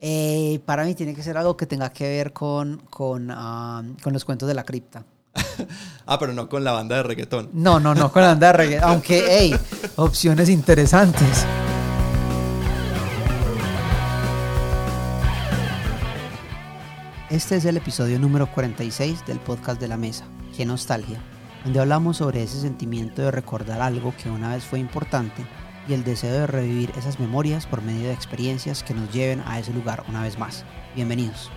Eh, para mí tiene que ser algo que tenga que ver con, con, ah, con los cuentos de la cripta. ah, pero no con la banda de reggaetón. No, no, no con la banda de reggaetón. Aunque, hey, opciones interesantes. Este es el episodio número 46 del podcast de la mesa, Qué nostalgia, donde hablamos sobre ese sentimiento de recordar algo que una vez fue importante y el deseo de revivir esas memorias por medio de experiencias que nos lleven a ese lugar una vez más. Bienvenidos.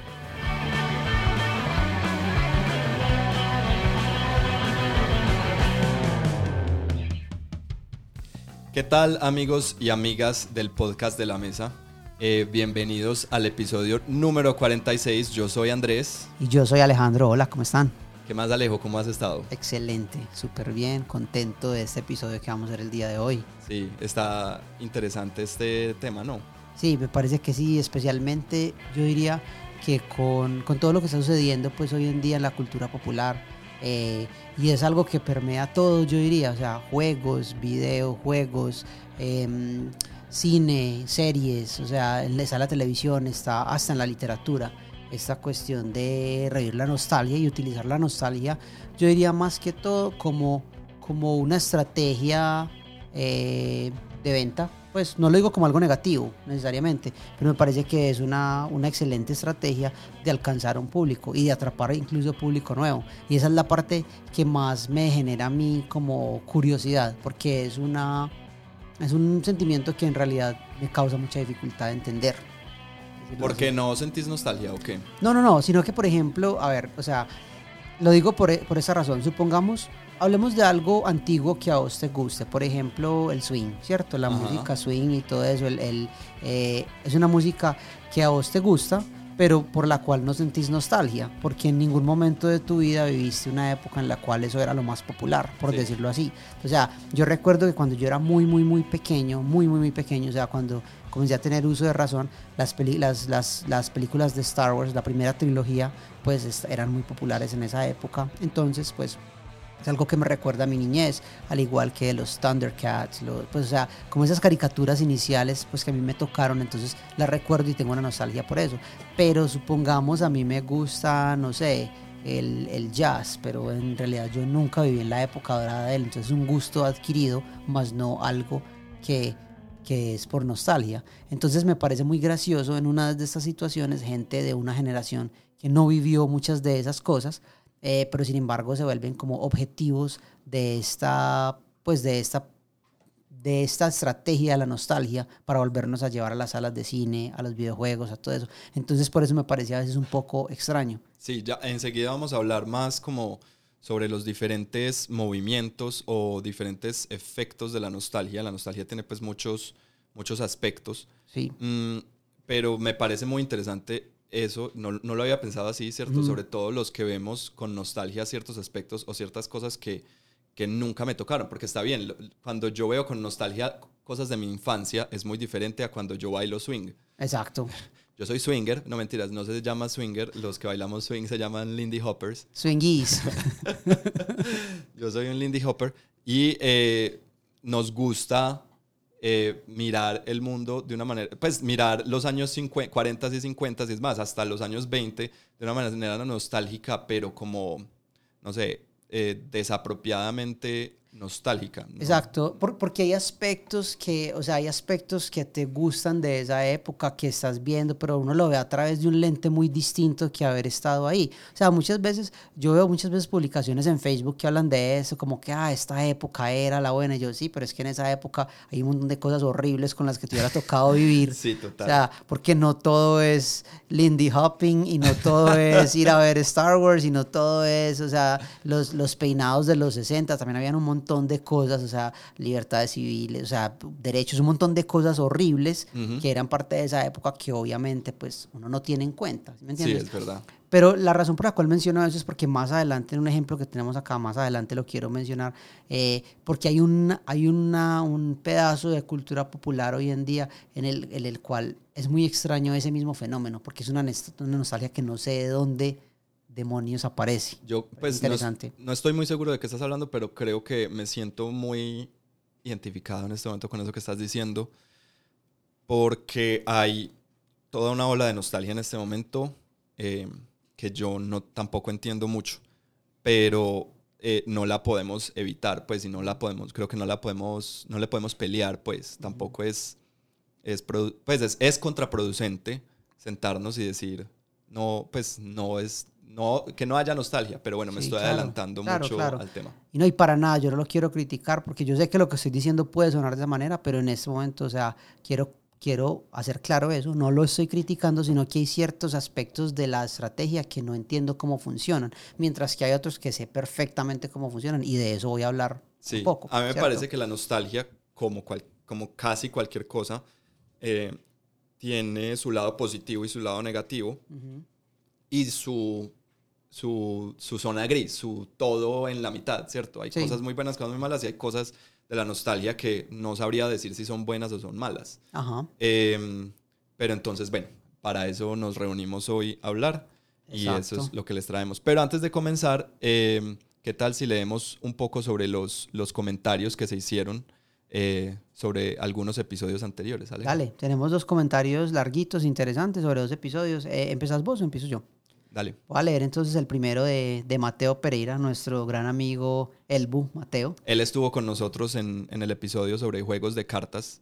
¿Qué tal amigos y amigas del podcast de la mesa? Eh, bienvenidos al episodio número 46. Yo soy Andrés. Y yo soy Alejandro. Hola, ¿cómo están? ¿Qué más Alejo? ¿Cómo has estado? Excelente, súper bien, contento de este episodio que vamos a ver el día de hoy. Sí, está interesante este tema, ¿no? Sí, me parece que sí, especialmente yo diría que con, con todo lo que está sucediendo pues hoy en día en la cultura popular, eh, y es algo que permea todo, yo diría, o sea, juegos, videojuegos, em, cine, series, o sea, está la televisión, está hasta en la literatura esta cuestión de reír la nostalgia y utilizar la nostalgia, yo diría más que todo como, como una estrategia eh, de venta. Pues no lo digo como algo negativo necesariamente, pero me parece que es una, una excelente estrategia de alcanzar a un público y de atrapar incluso público nuevo. Y esa es la parte que más me genera a mí como curiosidad, porque es, una, es un sentimiento que en realidad me causa mucha dificultad de entender. ¿Por qué no sentís nostalgia o qué? No, no, no, sino que por ejemplo, a ver, o sea, lo digo por, por esa razón. Supongamos, hablemos de algo antiguo que a vos te guste, por ejemplo, el swing, ¿cierto? La música swing y todo eso, el, eh, es una música que a vos te gusta, pero por la cual no sentís nostalgia, porque en ningún momento de tu vida viviste una época en la cual eso era lo más popular, por decirlo así. O sea, yo recuerdo que cuando yo era muy, muy, muy pequeño, muy, muy, muy pequeño, o sea, cuando comencé a tener uso de razón, las, las, las, películas de Star Wars, la primera trilogía, pues eran muy populares en esa época. Entonces, pues es algo que me recuerda a mi niñez, al igual que los Thundercats, pues o sea, como esas caricaturas iniciales, pues que a mí me tocaron, entonces las recuerdo y tengo una nostalgia por eso. Pero supongamos a mí me gusta, no sé, el, el, jazz, pero en realidad yo nunca viví en la época dorada de él, entonces es un gusto adquirido, más no algo que que es por nostalgia. Entonces me parece muy gracioso en una de estas situaciones gente de una generación que no vivió muchas de esas cosas, eh, pero sin embargo se vuelven como objetivos de esta, pues de esta de esta estrategia de la nostalgia para volvernos a llevar a las salas de cine, a los videojuegos, a todo eso. Entonces por eso me parecía a veces un poco extraño. Sí, ya enseguida vamos a hablar más como sobre los diferentes movimientos o diferentes efectos de la nostalgia. La nostalgia tiene pues muchos, muchos aspectos. Sí. Mm, pero me parece muy interesante eso, no, no lo había pensado así, ¿cierto? Sobre todo los que vemos con nostalgia ciertos aspectos o ciertas cosas que, que nunca me tocaron, porque está bien, cuando yo veo con nostalgia cosas de mi infancia es muy diferente a cuando yo bailo swing. Exacto. Yo soy swinger, no mentiras, no se llama swinger, los que bailamos swing se llaman Lindy Hoppers. Swingies. Yo soy un Lindy Hopper y eh, nos gusta eh, mirar el mundo de una manera, pues mirar los años 50, 40 y 50 y es más, hasta los años 20 de una manera nostálgica, pero como, no sé, eh, desapropiadamente nostálgica. Exacto, porque hay aspectos que, o sea, hay aspectos que te gustan de esa época que estás viendo, pero uno lo ve a través de un lente muy distinto que haber estado ahí. O sea, muchas veces, yo veo muchas veces publicaciones en Facebook que hablan de eso, como que, ah, esta época era la buena. Y yo, sí, pero es que en esa época hay un montón de cosas horribles con las que te hubiera tocado vivir. sí, total. O sea, porque no todo es Lindy Hopping y no todo es ir a ver Star Wars y no todo es, o sea, los, los peinados de los 60, también habían un montón montón de cosas, o sea, libertades civiles, o sea, derechos, un montón de cosas horribles que eran parte de esa época que obviamente pues uno no tiene en cuenta. ¿sí, ¿me entiendes? sí, es verdad. Pero la razón por la cual menciono eso es porque más adelante, en un ejemplo que tenemos acá, más adelante lo quiero mencionar, eh, porque hay, un, hay una, un pedazo de cultura popular hoy en día en el, en el cual es muy extraño ese mismo fenómeno, porque es una, una nostalgia que no sé de dónde demonios aparece. Yo, pues, Interesante. No, estoy muy seguro de qué estás hablando, pero creo que me siento muy identificado en este momento con eso que estás diciendo, porque hay toda una ola de nostalgia en este momento eh, que yo no tampoco entiendo mucho, pero eh, no la podemos evitar, pues, y no la podemos, creo que no la podemos, no le podemos pelear, pues, tampoco es, es, pues, es, es contraproducente sentarnos y decir, no, pues, no es, no, que no haya nostalgia, pero bueno, me estoy adelantando mucho al tema. Y no, y para nada, yo no lo quiero criticar, porque yo sé que lo que estoy diciendo puede sonar de esa manera, pero en este momento, o sea, quiero quiero hacer claro eso, no lo estoy criticando, sino que hay ciertos aspectos de la estrategia que no entiendo cómo funcionan, mientras que hay otros que sé perfectamente cómo funcionan y de eso voy a hablar un poco. A mí me parece que la nostalgia, como, como casi cualquier cosa, eh, tiene su lado positivo y su lado negativo y su, su, su, zona gris, su todo en la mitad, ¿cierto? Hay cosas muy buenas, cosas muy malas y hay cosas de la nostalgia que no sabría decir si son buenas o son malas. Ajá. Em, pero entonces, bueno, para eso nos reunimos hoy a hablar y eso es lo que les traemos. Pero antes de comenzar, em, ¿qué tal si leemos un poco sobre los, los comentarios que se hicieron eh, sobre algunos episodios anteriores? Dale, tenemos dos comentarios larguitos, interesantes sobre dos episodios. Eh, ¿Empezás vos o empiezo yo? Dale. Voy a leer entonces el primero de, Mateo Pereira, nuestro gran amigo Elbu Mateo. Él estuvo con nosotros en, el episodio sobre juegos de cartas,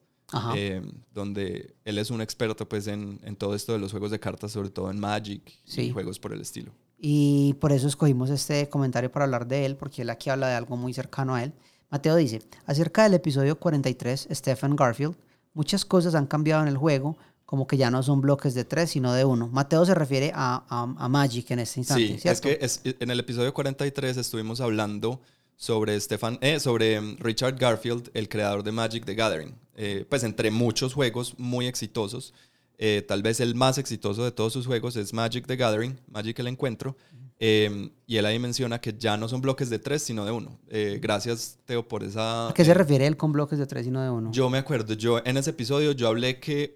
eh, donde él es un experto pues, en, todo esto de los juegos de cartas, sobre todo en Magic y juegos por el estilo. Y por eso escogimos este comentario para hablar de él, porque él aquí habla de algo muy cercano a él. Mateo dice, acerca del episodio 43, Stephen Garfield, muchas cosas han cambiado en el juego, como que ya no son bloques de tres, sino de uno. Mateo se refiere a, a, Magic en este instante. Sí, es que en el episodio 43 estuvimos hablando sobre, Stefan, eh, sobre mm, Richard Garfield, el creador de Magic the Gathering. Eh, pues entre muchos juegos muy exitosos, eh, tal vez el más exitoso de todos sus juegos es Magic the Gathering, Magic el Encuentro. Em, y él ahí menciona que ya no son bloques de tres, sino de uno. gracias, Teo, por esa... ¿A qué se refiere él con bloques de tres, sino de uno? Yo me acuerdo, yo en ese episodio yo hablé que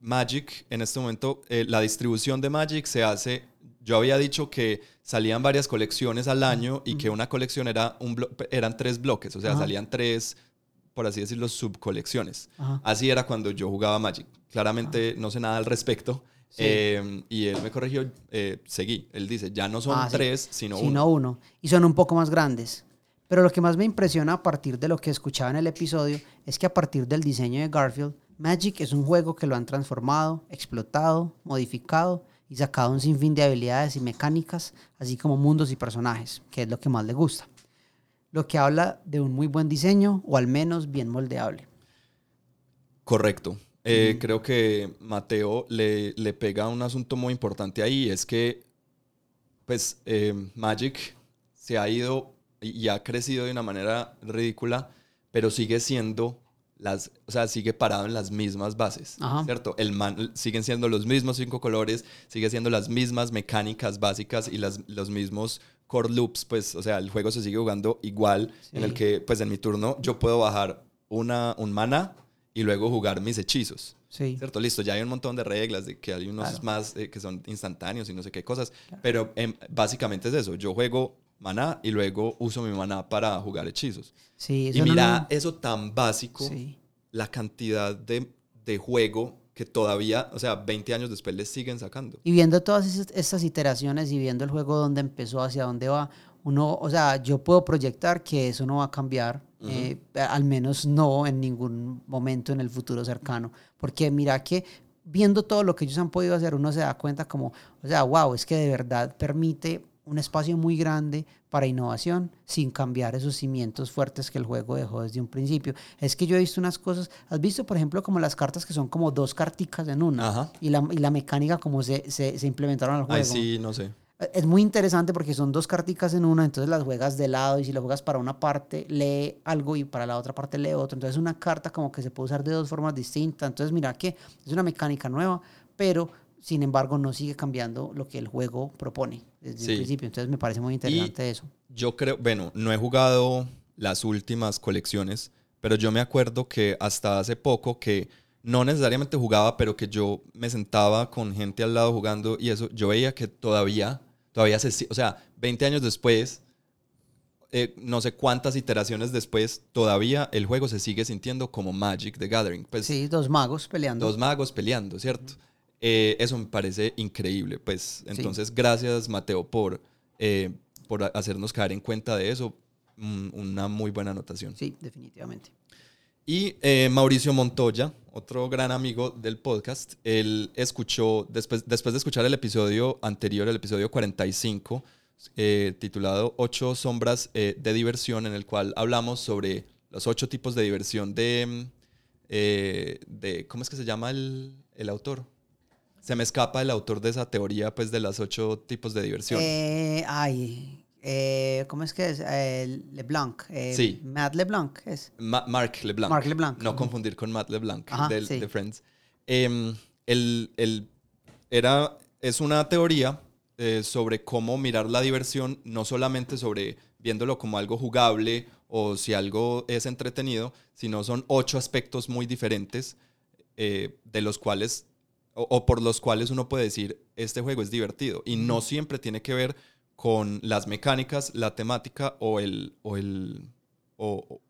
Magic, en este momento, eh, la distribución de Magic se hace, yo había dicho que salían varias colecciones al año y que una colección era un eran tres bloques, o sea, salían tres, por así decirlo, subcolecciones. Así era cuando yo jugaba Magic. Claramente no sé nada al respecto. Em, y él me corrigió, eh, seguí. Él dice, ya no son ah, tres, sino, sino uno. Y son un poco más grandes. Pero lo que más me impresiona a partir de lo que escuchaba en el episodio es que a partir del diseño de Garfield, Magic es un juego que lo han transformado, explotado, modificado y sacado un sinfín de habilidades y mecánicas, así como mundos y personajes, que es lo que más le gusta. Lo que habla de un muy buen diseño o al menos bien moldeable. Correcto. Eh, creo que Mateo le, le, pega un asunto muy importante ahí, es que pues eh, Magic se ha ido y ha crecido de una manera ridícula, pero sigue siendo las, o sea, sigue parado en las mismas bases, ¿cierto? El man, siguen siendo los mismos cinco colores, sigue siendo las mismas mecánicas básicas y las, los mismos core loops, pues, o sea, el juego se sigue jugando igual, en el que, pues, en mi turno yo puedo bajar una, un mana y luego jugar mis hechizos. Sí. ¿Cierto? Listo, ya hay un montón de reglas, de que hay unos más eh, que son instantáneos y no sé qué cosas, pero em, básicamente es eso, yo juego maná y luego uso mi maná para jugar hechizos. Sí, y mira eso tan básico, la cantidad de, de, juego que todavía, o sea, 20 años después le siguen sacando. Y viendo todas esas, iteraciones y viendo el juego dónde empezó, hacia dónde va, uno, o sea, yo puedo proyectar que eso no va a cambiar, eh, al menos no en ningún momento en el futuro cercano, porque mira que viendo todo lo que ellos han podido hacer, uno se da cuenta como, o sea, wow, es que de verdad permite un espacio muy grande para innovación sin cambiar esos cimientos fuertes que el juego dejó desde un principio. Es que yo he visto unas cosas, has visto por ejemplo como las cartas que son como dos carticas en una y la, y la, mecánica como se, se, se implementaron al juego. Ay, sí, no sé. Es muy interesante porque son dos carticas en una, entonces las juegas de lado y si las juegas para una parte lee algo y para la otra parte lee otro. Entonces una carta como que se puede usar de dos formas distintas. Entonces mira que es una mecánica nueva, pero sin embargo no sigue cambiando lo que el juego propone desde el principio. Entonces me parece muy interesante eso. Yo creo, bueno, no he jugado las últimas colecciones, pero yo me acuerdo que hasta hace poco que no necesariamente jugaba, pero que yo me sentaba con gente al lado jugando y eso, yo veía que todavía, todavía se, o sea, 20 años después, eh, no sé cuántas iteraciones después, todavía el juego se sigue sintiendo como Magic the Gathering. Pues, sí, dos magos peleando. Dos magos peleando, ¿cierto? Eh, eso me parece increíble. Pues entonces, gracias Mateo por, eh, por hacernos caer en cuenta de eso. una muy buena anotación. Sí, definitivamente. Y eh, Mauricio Montoya, otro gran amigo del podcast, él escuchó, después, después de escuchar el episodio anterior, el episodio 45, eh, titulado Ocho sombras eh, de diversión, en el cual hablamos sobre los ocho tipos de diversión de, de ¿cómo es que se llama el, el, autor? Se me escapa el autor de esa teoría, pues, de los ocho tipos de diversión. ay, eh, ¿Cómo es que es? Eh, LeBlanc. Eh, sí. Matt LeBlanc es. Mark LeBlanc. Mark LeBlanc. No confundir con Matt LeBlanc de Friends. el, em, era, es una teoría eh, sobre cómo mirar la diversión, no solamente sobre viéndolo como algo jugable o si algo es entretenido, sino son ocho aspectos muy diferentes de los cuales, o, o por los cuales uno puede decir, este juego es divertido. Y no siempre tiene que ver con las mecánicas, la temática o, el, o, el, o,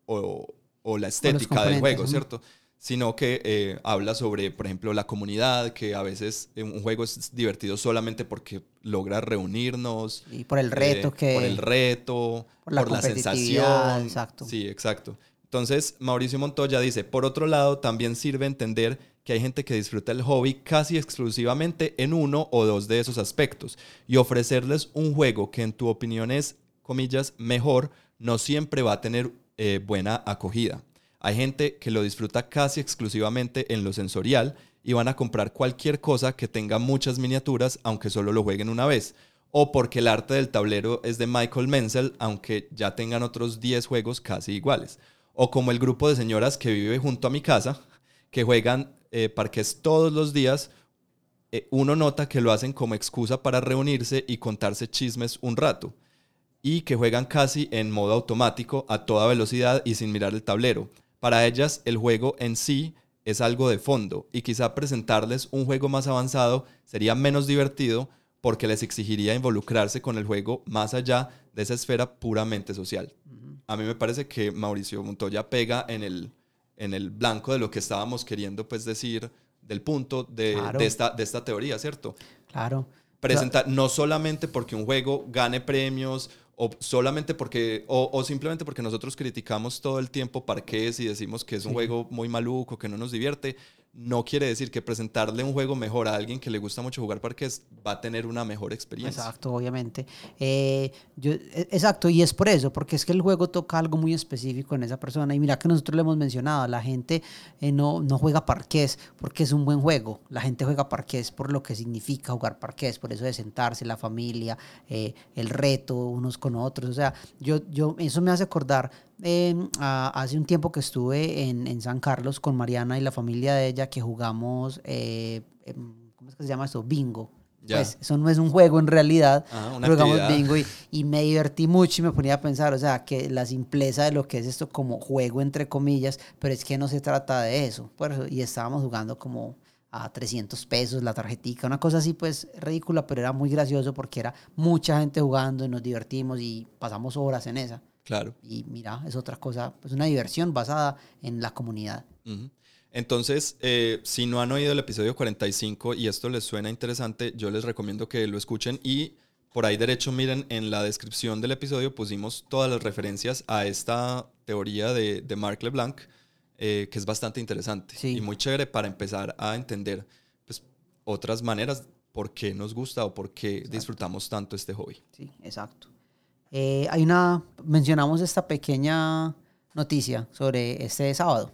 o, la estética del juego, ¿cierto? Sino que eh, habla sobre, por ejemplo, la comunidad, que a veces un juego es divertido solamente porque logra reunirnos. Y por el reto eh, que... Por el reto, por la, por la sensación. Exacto. Sí, exacto. Entonces, Mauricio Montoya dice, por otro lado, también sirve entender que hay gente que disfruta el hobby casi exclusivamente en uno o dos de esos aspectos y ofrecerles un juego que en tu opinión es, comillas, mejor, no siempre va a tener eh, buena acogida. Hay gente que lo disfruta casi exclusivamente en lo sensorial y van a comprar cualquier cosa que tenga muchas miniaturas aunque solo lo jueguen una vez. O porque el arte del tablero es de Michael Menzel aunque ya tengan otros 10 juegos casi iguales. O como el grupo de señoras que vive junto a mi casa, que juegan eh, parques todos los días, eh, uno nota que lo hacen como excusa para reunirse y contarse chismes un rato, y que juegan casi en modo automático, a toda velocidad y sin mirar el tablero. Para ellas, el juego en sí es algo de fondo, y quizá presentarles un juego más avanzado sería menos divertido porque les exigiría involucrarse con el juego más allá de esa esfera puramente social. A mí me parece que Mauricio Montoya pega en el, en el blanco de lo que estábamos queriendo pues decir del punto de, de, esta, de esta teoría, ¿cierto? Claro. Presentar, no solamente porque un juego gane premios o solamente porque, o, simplemente porque nosotros criticamos todo el tiempo parques y decimos que es un juego muy maluco, que no nos divierte, no quiere decir que presentarle un juego mejor a alguien que le gusta mucho jugar parques va a tener una mejor experiencia. Exacto, obviamente. Eh, yo, e, exacto, y es por eso, porque es que el juego toca algo muy específico en esa persona. Y mira que nosotros le hemos mencionado, la gente eh, no, no juega parques porque es un buen juego. La gente juega parques por lo que significa jugar parques, por eso de sentarse, la familia, eh, el reto unos con otros. O sea, yo, yo, eso me hace acordar Em, hace un tiempo que estuve en, en, San Carlos con Mariana y la familia de ella que jugamos, eh, em, ¿cómo es que se llama esto? Bingo. Pues eso no es un juego en realidad, ah, jugamos bingo y, y, me divertí mucho y me ponía a pensar, o sea, que la simpleza de lo que es esto como juego entre comillas, pero es que no se trata de eso, por eso, y estábamos jugando como a 300 pesos la tarjetica, una cosa así pues ridícula, pero era muy gracioso porque era mucha gente jugando y nos divertimos y pasamos horas en esa. Claro. Y mira, es otra cosa, pues una diversión basada en la comunidad. Entonces, eh, si no han oído el episodio 45 y esto les suena interesante, yo les recomiendo que lo escuchen y por ahí derecho miren en la descripción del episodio pusimos todas las referencias a esta teoría de, de Marc LeBlanc, eh, que es bastante interesante y muy chévere para empezar a entender pues, otras maneras por qué nos gusta o por qué disfrutamos tanto este hobby. Sí, exacto. Eh, hay una, mencionamos esta pequeña noticia sobre este sábado.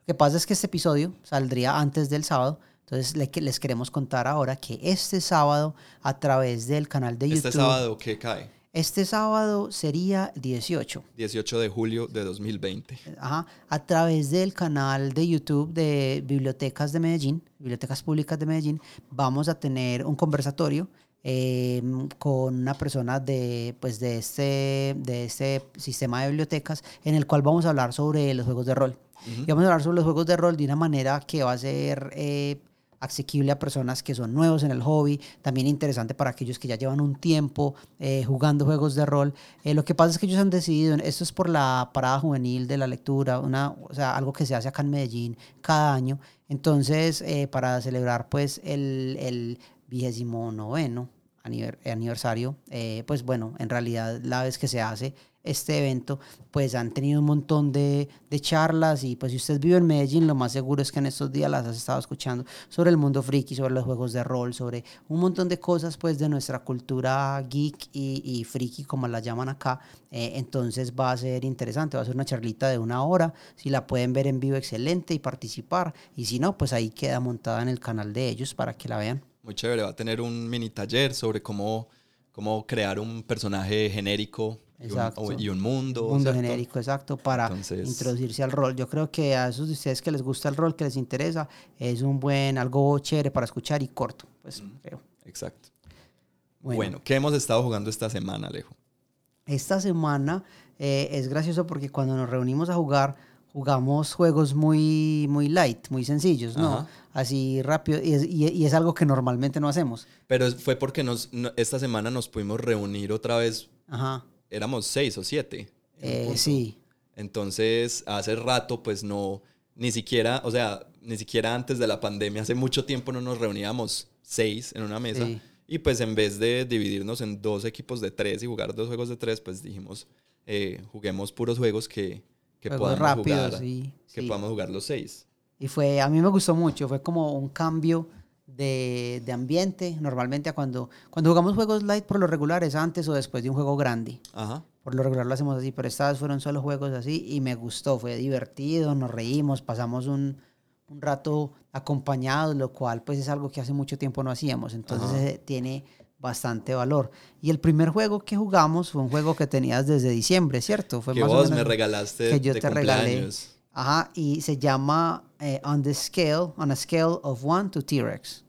Lo que pasa es que este episodio saldría antes del sábado, entonces les queremos contar ahora que este sábado a través del canal de ¿Este YouTube... ¿Este sábado qué cae? Este sábado sería 18. 18 de julio de 2020. Ajá, a través del canal de YouTube de Bibliotecas de Medellín, Bibliotecas Públicas de Medellín, vamos a tener un conversatorio Em, con una persona de, pues de, este, de este sistema de bibliotecas en el cual vamos a hablar sobre los juegos de rol. Y vamos a hablar sobre los juegos de rol de una manera que va a ser eh, asequible a personas que son nuevos en el hobby, también interesante para aquellos que ya llevan un tiempo eh, jugando juegos de rol. Eh, lo que pasa es que ellos han decidido, esto es por la parada juvenil de la lectura, una, o sea, algo que se hace acá en Medellín cada año, Entonces, eh, para celebrar pues el, el vigésimo noveno aniversario, eh, pues bueno, en realidad la vez que se hace este evento, pues han tenido un montón de, de, charlas y pues si usted vive en Medellín, lo más seguro es que en estos días las has estado escuchando sobre el mundo friki, sobre los juegos de rol, sobre un montón de cosas pues de nuestra cultura geek y, friki como la llaman acá. Eh, entonces va a ser interesante, va a ser una charlita de una hora, si la pueden ver en vivo excelente y participar y si no, pues ahí queda montada en el canal de ellos para que la vean. Muy chévere, va a tener un mini taller sobre cómo, cómo crear un personaje genérico y un, mundo. Un mundo genérico, exacto, para introducirse al rol. Yo creo que a esos de ustedes que les gusta el rol, que les interesa, es un buen, algo chévere para escuchar y corto, pues creo. Exacto. Bueno. ¿qué hemos estado jugando esta semana, Alejo? Esta semana eh, es gracioso porque cuando nos reunimos a jugar, jugamos juegos muy, muy light, muy sencillos, ¿no? Así rápido, y es, y es, algo que normalmente no hacemos. Pero fue porque nos, esta semana nos pudimos reunir otra vez. Ajá éramos seis o siete. Eh, sí. Entonces, hace rato, pues no, ni siquiera, o sea, ni siquiera antes de la pandemia, hace mucho tiempo no nos reuníamos seis en una mesa. Y pues en vez de dividirnos en dos equipos de tres y jugar dos juegos de tres, pues dijimos, eh, juguemos puros juegos que, que podamos jugar. Que podamos jugar los seis. Y fue, a mí me gustó mucho, fue como un cambio de, de, ambiente. Normalmente cuando, cuando jugamos juegos light por lo regular es antes o después de un juego grande. Ajá. Por lo regular lo hacemos así, pero estas vez fueron solo juegos así y me gustó, fue divertido, nos reímos, pasamos un, un rato acompañados, lo cual pues es algo que hace mucho tiempo no hacíamos, entonces eh, tiene bastante valor. Y el primer juego que jugamos fue un juego que tenías desde diciembre, ¿cierto? Fue que vos me regalaste que yo te regalé. Ajá, y se llama eh, On the Scale, on a Scale of One to T-Rex.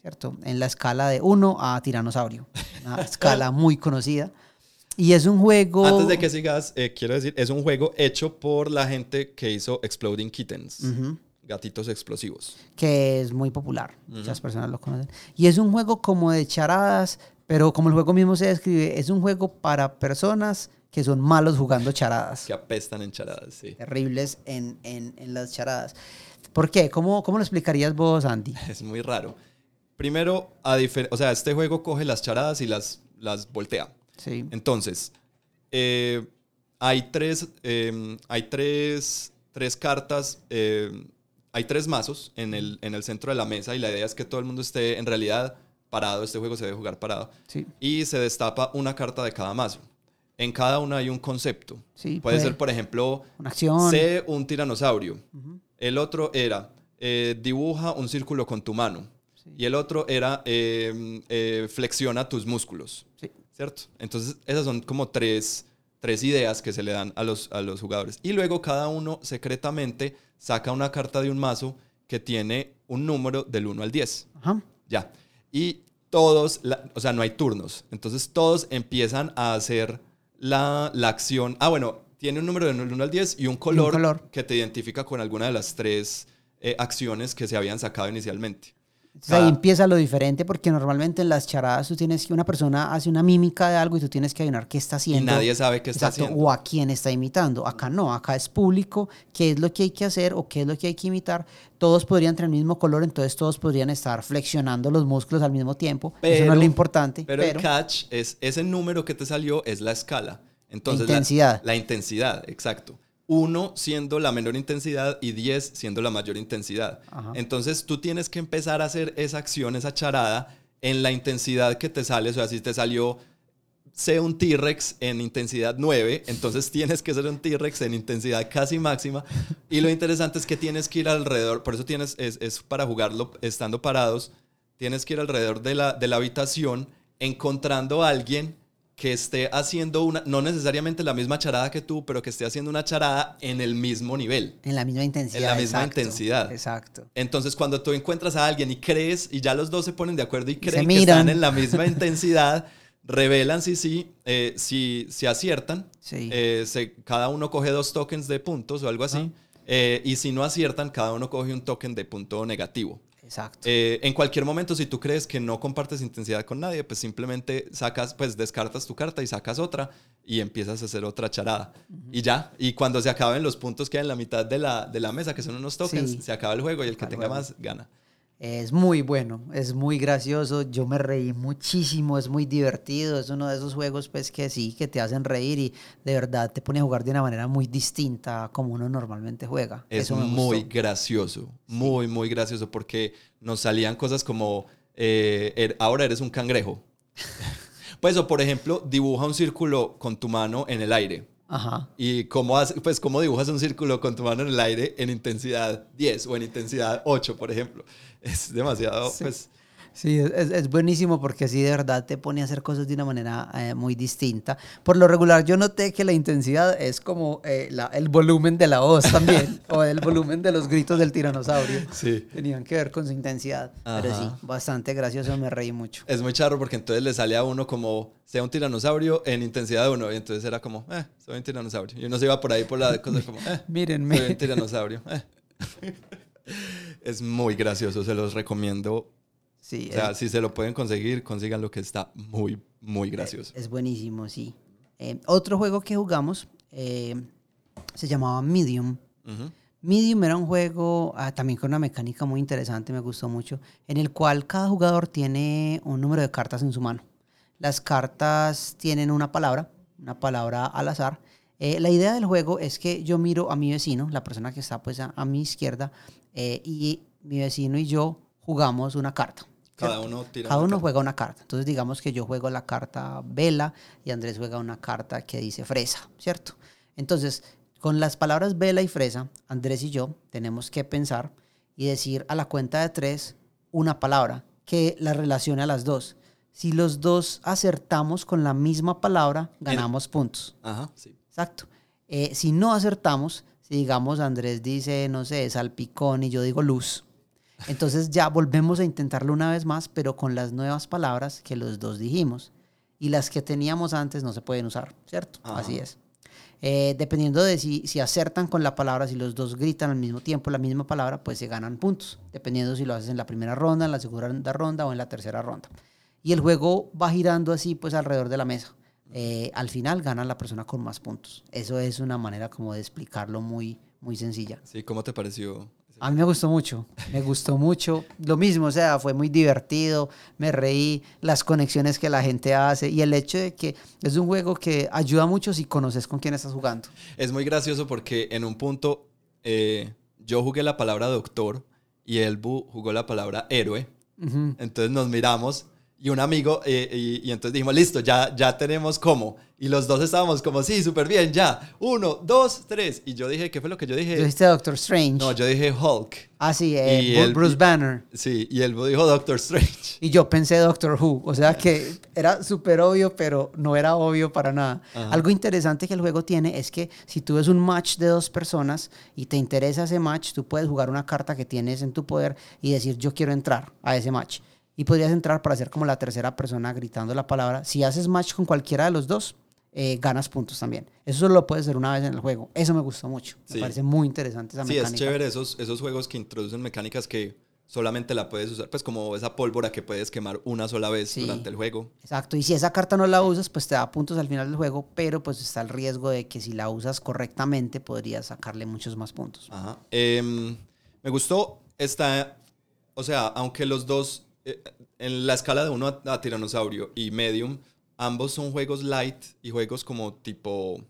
¿Cierto? En la escala de 1 a tiranosaurio. Una escala muy conocida. Y es un juego. Antes de que sigas, eh, quiero decir, es un juego hecho por la gente que hizo Exploding Kittens. Gatitos explosivos. Que es muy popular. Muchas personas lo conocen. Y es un juego como de charadas, pero como el juego mismo se describe, es un juego para personas que son malos jugando charadas. Que apestan en charadas, sí. Terribles en, en, en las charadas. ¿Por qué? ¿Cómo, ¿Cómo lo explicarías vos, Andy? Es muy raro. Primero, a o sea, este juego coge las charadas y las, las voltea. Sí. Entonces, eh, hay tres, em, hay tres, tres cartas, em, hay tres mazos en el, en el centro de la mesa y la idea es que todo el mundo esté en realidad parado. Este juego se debe jugar parado. Sí. Y se destapa una carta de cada mazo. En cada una hay un concepto. Sí, puede, ser, por ejemplo, una acción. sé un tiranosaurio. El otro era eh, dibuja un círculo con tu mano. Y el otro era em, eh, flexiona tus músculos. ¿Cierto? Entonces, esas son como tres, tres ideas que se le dan a los, a los jugadores. Y luego cada uno secretamente saca una carta de un mazo que tiene un número del 1 al 10. Ajá. Ya. Y todos, o sea, no hay turnos. Entonces todos empiezan a hacer la, la acción. Ah, bueno, tiene un número del 1 al 10 y un color, color, que te identifica con alguna de las tres eh, acciones que se habían sacado inicialmente ahí empieza lo diferente porque normalmente en las charadas tú tienes que una persona hace una mímica de algo y tú tienes que adivinar qué está haciendo. Y nadie sabe qué está haciendo. O a quién está imitando. Acá no, acá es público, qué es lo que hay que hacer o qué es lo que hay que imitar. Todos podrían tener el mismo color, entonces todos podrían estar flexionando los músculos al mismo tiempo. Eso no es lo importante. Pero, el catch es ese número que te salió es la escala. Entonces, la intensidad. la intensidad, exacto. 1 siendo la menor intensidad y 10 siendo la mayor intensidad. Entonces tú tienes que empezar a hacer esa acción, esa charada, en la intensidad que te sale. O sea, si te salió, sé un T-Rex en intensidad 9, entonces tienes que ser un T-Rex en intensidad casi máxima. Y lo interesante es que tienes que ir alrededor, por eso tienes, es, es para jugarlo estando parados, tienes que ir alrededor de la, de la habitación encontrando a alguien que esté haciendo una, no necesariamente la misma charada que tú, pero que esté haciendo una charada en el mismo nivel. En la misma intensidad. En la misma intensidad. Exacto. Entonces, cuando tú encuentras a alguien y crees, y ya los dos se ponen de acuerdo y creen que están en la misma intensidad, revelan si sí, eh, si, si aciertan. Sí. Eh, se, cada uno coge dos tokens de puntos o algo así. Eh, y si no aciertan, cada uno coge un token de punto negativo. Exacto. Eh, en cualquier momento, si tú crees que no compartes intensidad con nadie, pues simplemente sacas, pues descartas tu carta y sacas otra y empiezas a hacer otra charada. Y ya, y cuando se acaben los puntos que hay en la mitad de la, de la mesa, que son unos tokens, Sí. se acaba el juego y el que Al tenga juego. más gana. Es muy bueno, es muy gracioso, yo me reí muchísimo, es muy divertido, es uno de esos juegos pues que sí, que te hacen reír y de verdad te pone a jugar de una manera muy distinta a como uno normalmente juega. Es Eso me muy gustó. gracioso, muy, muy gracioso, porque nos salían cosas como, eh, er- ahora eres un cangrejo. pues, o por ejemplo, dibuja un círculo con tu mano en el aire. Ajá. ¿Y cómo, hace- pues, cómo dibujas un círculo con tu mano en el aire en intensidad 10 o en intensidad 8, por ejemplo? Es demasiado, Sí. pues... Sí, es, es- buenísimo porque sí de verdad te pone a hacer cosas de una manera eh, muy distinta. Por lo regular yo noté que la intensidad es como eh, la- el volumen de la voz también, o el volumen de los gritos del tiranosaurio. Sí. Tenían que ver con su intensidad. Pero sí, bastante gracioso, me reí mucho. Es muy charro porque entonces le sale a uno como, sea un tiranosaurio en intensidad 1. Y entonces era como, eh, soy un tiranosaurio. Y uno se iba por ahí por la cosa como, eh, Mírenme. soy un tiranosaurio. eh. es muy gracioso, se los recomiendo. Sí, O sea, es, si se lo pueden conseguir, consigan lo que está muy, muy gracioso. es buenísimo, sí. Eh, otro juego que jugamos eh, se llamaba Medium. Medium era un juego ah, también con una mecánica muy interesante, me gustó mucho, en el cual cada jugador tiene un número de cartas en su mano. Las cartas tienen una palabra, una palabra al azar. Eh, la idea del juego es que yo miro a mi vecino, la persona que está pues a, a mi izquierda, eh, y mi vecino y yo jugamos una carta. Cada uno tira Cada uno juega una carta. Entonces digamos que yo juego la carta vela y Andrés juega una carta que dice fresa, ¿cierto? Entonces, con las palabras vela y fresa, Andrés y yo tenemos que pensar y decir a la cuenta de tres una palabra que la relacione a las dos. Si los dos acertamos con la misma palabra, ganamos puntos. Ajá, sí. Exacto. Eh, si no acertamos, si digamos Andrés dice, no sé, salpicón y yo digo luz, entonces ya volvemos a intentarlo una vez más, pero con las nuevas palabras que los dos dijimos. Y las que teníamos antes no se pueden usar, ¿cierto? Ajá. Así es. Eh, dependiendo de si, si acertan con la palabra, si los dos gritan al mismo tiempo la misma palabra, pues se ganan puntos. Dependiendo si lo haces en la primera ronda, en la segunda ronda o en la tercera ronda. Y el juego va girando así, pues alrededor de la mesa. Eh, al final gana la persona con más puntos. Eso es una manera como de explicarlo muy, muy sencilla. Sí, ¿cómo te pareció? A mí me gustó mucho, me gustó mucho. Lo mismo, o sea, fue muy divertido, me reí, las conexiones que la gente hace y el hecho de que es un juego que ayuda mucho si conoces con quién estás jugando. Es muy gracioso porque en un punto eh, yo jugué la palabra doctor y Elbu jugó la palabra héroe. Entonces nos miramos y un amigo, eh, y, y entonces dijimos, listo, ya, ya tenemos cómo. Y los dos estábamos como, sí, súper bien, ya. Uno, dos, tres. Y yo dije, ¿qué fue lo que yo dije? Tú dijiste Doctor Strange. No, yo dije Hulk. ah, sí, eh, y el- Bruce Banner. Sí, y Elbu dijo Doctor Strange. Y yo pensé Doctor Who, o sea que era súper obvio, pero no era obvio para nada. Ajá. Algo interesante que el juego tiene es que si tú ves un match de dos personas y te interesa ese match, tú puedes jugar una carta que tienes en tu poder y decir yo quiero entrar a ese match. Y podrías entrar para ser como la tercera persona gritando la palabra. Si haces match con cualquiera de los dos, eh, ganas puntos también. Eso solo lo puedes hacer una vez en el juego. Eso me gustó mucho. Me Sí. parece muy interesante esa Sí, mecánica. es chévere esos, esos juegos que introducen mecánicas que solamente la puedes usar, pues como esa pólvora que puedes quemar una sola vez Sí. durante el juego. Exacto, y si esa carta no la usas, pues te da puntos al final del juego, pero pues está el riesgo de que si la usas correctamente podrías sacarle muchos más puntos. Ajá. Em, me gustó esta, o sea, aunque los dos, en la escala de uno a, a Tiranosaurio y Medium, ambos son juegos light y juegos como tipo,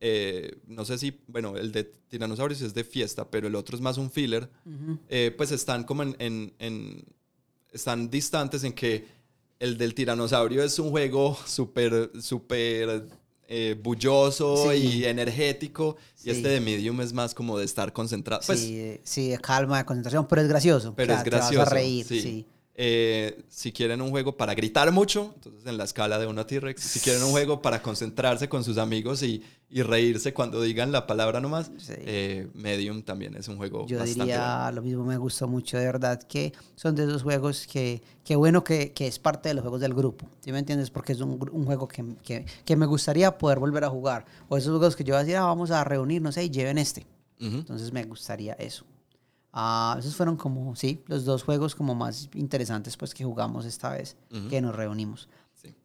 eh, no sé si, bueno, el de Tiranosaurios es de fiesta, pero el otro es más un filler, eh, pues están como en, en- en- están distantes en que el del tiranosaurio es un juego súper, súper eh, bulloso Sí. y energético. Sí. Y este de Medium es más como de estar concentrado. Pues, sí, sí, calma, de concentración, pero es gracioso. pero o sea, es te vas a gracioso. reír, sí. Eh, si quieren un juego para gritar mucho, entonces en la escala de 1 a T-Rex. Si quieren un juego para concentrarse con sus amigos y, y reírse cuando digan la palabra nomás, Sí. eh, Medium también es un juego Yo bastante diría bueno. lo mismo, me gustó mucho, de verdad, que son de esos juegos que, que bueno que, que es parte de los juegos del grupo, ¿sí me entiendes? Porque es un, un juego que, que, que me gustaría poder volver a jugar. O esos juegos que yo decía, ah, vamos a reunirnos, y lleven este. Ujú. Entonces me gustaría eso. Ah, esos fueron como, sí, los dos juegos como más interesantes pues que jugamos esta vez, que nos reunimos.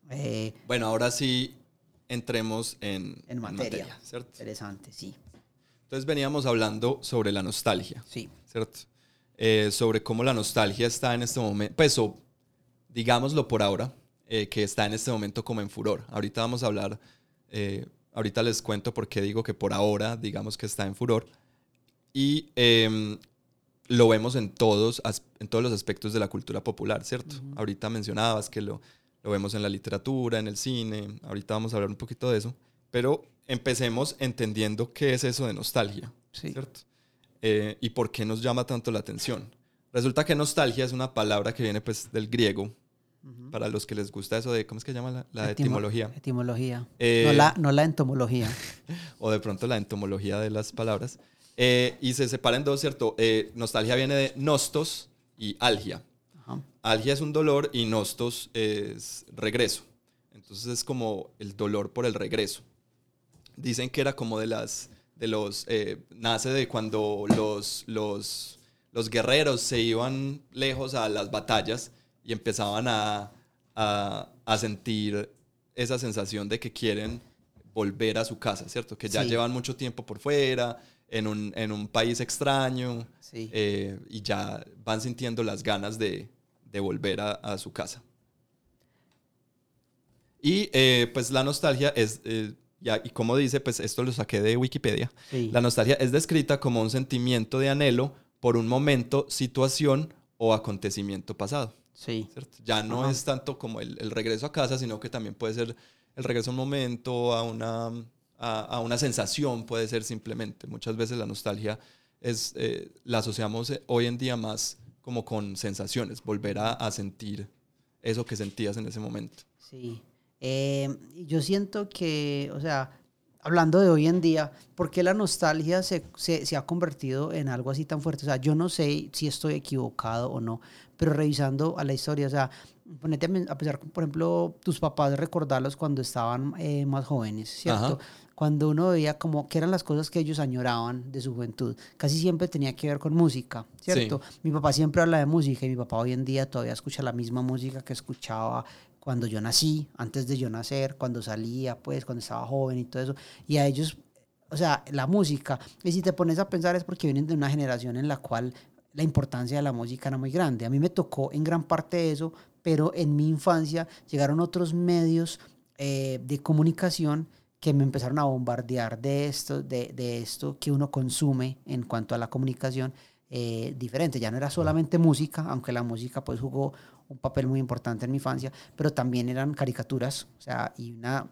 Eh, bueno, ahora sí entremos en, en materia. ¿cierto? Interesante, sí. Entonces veníamos hablando sobre la nostalgia. Sí. ¿Cierto? Eh, sobre cómo la nostalgia está en este momento, pues, digámoslo por ahora, eh, que está en este momento como en furor. Ahorita vamos a hablar, ahorita les cuento por qué digo que por ahora, digamos que está en furor. Y em, lo vemos en todos, en todos los aspectos de la cultura popular, ¿cierto? Ahorita mencionabas que lo, lo vemos en la literatura, en el cine, ahorita vamos a hablar un poquito de eso, pero empecemos entendiendo qué es eso de nostalgia, ¿cierto? Eh, y por qué nos llama tanto la atención. Resulta que nostalgia es una palabra que viene pues del griego, para los que les gusta eso de, ¿cómo es que llama la, etimología? Etimología. Eh, no, la, no la entomología. o de pronto la entomología de las palabras. Eh, y se separa en dos, ¿cierto? Eh, nostalgia viene de nostos y algia. Algia es un dolor y nostos es regreso. Entonces es como el dolor por el regreso. Dicen que era como de las, de los, eh, nace de cuando los, los, los guerreros se iban lejos a las batallas y empezaban a, a, sentir esa sensación de que quieren volver a su casa, ¿cierto? Que ya llevan mucho tiempo por fuera, en un, en un país extraño eh, y ya van sintiendo las ganas de, de volver a, a, su casa. Y eh, pues la nostalgia es, eh, ya, y como dice, pues esto lo saqué de Wikipedia, la nostalgia es descrita como un sentimiento de anhelo por un momento, situación o acontecimiento pasado. Sí. Ya no es tanto como el, el regreso a casa, sino que también puede ser el regreso a un momento, a una a, una sensación, puede ser simplemente. Muchas veces la nostalgia es, eh, la asociamos eh, hoy en día más como con sensaciones, volver a, sentir eso que sentías en ese momento. Sí. Eh, yo siento que, o sea, hablando de hoy en día, ¿por qué la nostalgia se, se, se, ha convertido en algo así tan fuerte? O sea, yo no sé si estoy equivocado o no, pero revisando a la historia, o sea, ponete a pensar, por ejemplo, tus papás, recordarlos cuando estaban más jóvenes, ¿cierto? Cuando uno veía como eran las cosas que ellos añoraban de su juventud, casi siempre tenía que ver con música, ¿cierto? Mi papá siempre habla de música y mi papá hoy en día todavía escucha la misma música que escuchaba cuando yo nací, antes de yo nacer, cuando salía, pues, cuando estaba joven y todo eso. Y a ellos, o sea, la música, y si te pones a pensar es porque vienen de una generación en la cual la importancia de la música era muy grande. A mí me tocó en gran parte eso, pero en mi infancia llegaron otros medios eh, de comunicación que me empezaron a bombardear de esto, de, de esto que uno consume en cuanto a la comunicación eh, diferente. Ya no era solamente música, aunque la música pues jugó un papel muy importante en mi infancia, pero también eran caricaturas, o sea, y una,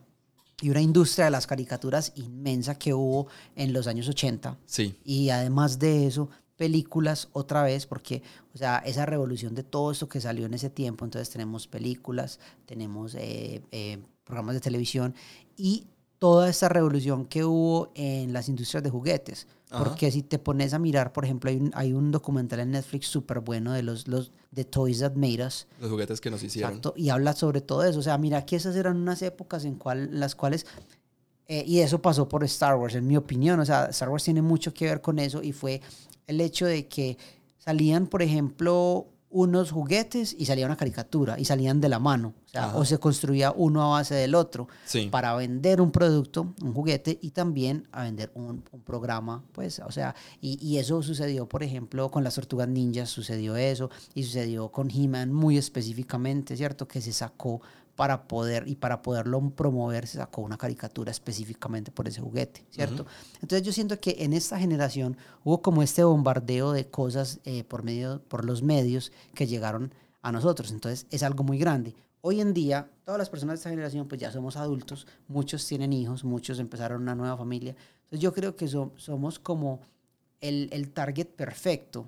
y una industria de las caricaturas inmensa que hubo en los años 80. Sí. Y además de eso, películas otra vez, porque, o sea, esa revolución de todo esto que salió en ese tiempo, entonces tenemos películas, tenemos eh, eh, programas de televisión y toda esa revolución que hubo en las industrias de juguetes. Porque si te pones a mirar, por ejemplo, hay un, hay un documental en Netflix súper bueno de los, los de Toys That Made Us. Los juguetes que nos hicieron. Exacto, y habla sobre todo eso. O sea, mira que esas eran unas épocas en cual, las cuales... Eh, y eso pasó por Star Wars, en mi opinión. O sea, Star Wars tiene mucho que ver con eso y fue el hecho de que salían, por ejemplo, unos juguetes y salía una caricatura y salían de la mano. O, sea, o se construía uno a base del otro para vender un producto, un juguete y también a vender un, un programa. Pues, o sea, y, y, eso sucedió, por ejemplo, con las tortugas ninjas, sucedió eso y sucedió con He-Man muy específicamente, ¿cierto? Que se sacó para poder y para poderlo promover se sacó una caricatura específicamente por ese juguete, ¿cierto? Entonces yo siento que en esta generación hubo como este bombardeo de cosas eh, por medio por los medios que llegaron a nosotros, entonces es algo muy grande. Hoy en día, todas las personas de esta generación pues ya somos adultos, muchos tienen hijos, muchos empezaron una nueva familia. Entonces yo creo que somos como el, el target perfecto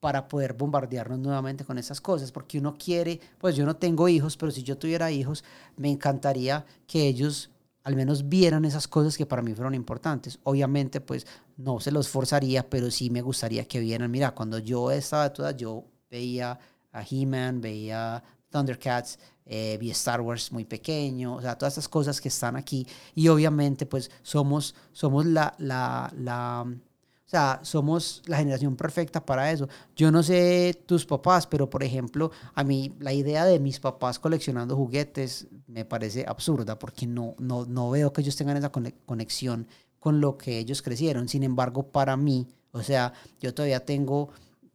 para poder bombardearnos nuevamente con esas cosas, porque uno quiere, pues yo no tengo hijos, pero si yo tuviera hijos, me encantaría que ellos al menos vieran esas cosas que para mí fueron importantes. Obviamente, pues no se los forzaría, pero sí me gustaría que vieran, mira, cuando yo estaba toda, yo veía a He-Man, veía Thundercats, eh, vi Star Wars muy pequeño, o sea, todas estas cosas que están aquí. Y obviamente, pues somos, somos la, la, la sea, somos la generación perfecta para eso. Yo no sé tus papás, pero por ejemplo, a mí la idea de mis papás coleccionando juguetes me parece absurda porque no, no, no veo que ellos tengan esa conexión con lo que ellos crecieron. Sin embargo, para mí, o sea, yo todavía tengo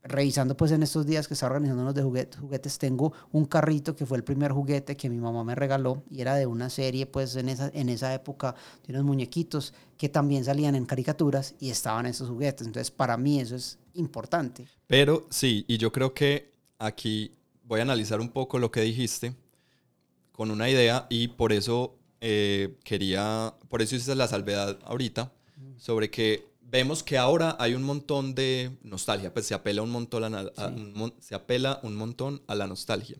revisando pues en estos días que estaba organizándonos de juguetes, tengo un carrito que fue el primer juguete que mi mamá me regaló y era de una serie pues en esa, en esa época de unos muñequitos que también salían en caricaturas y estaban esos juguetes. Entonces para mí eso es importante. Pero sí, y yo creo que aquí voy a analizar un poco lo que dijiste con una idea y por eso eh, quería, por eso hice la salvedad ahorita sobre que vemos que ahora hay un montón de nostalgia, pues se apela un montón a, se apela un montón a la nostalgia.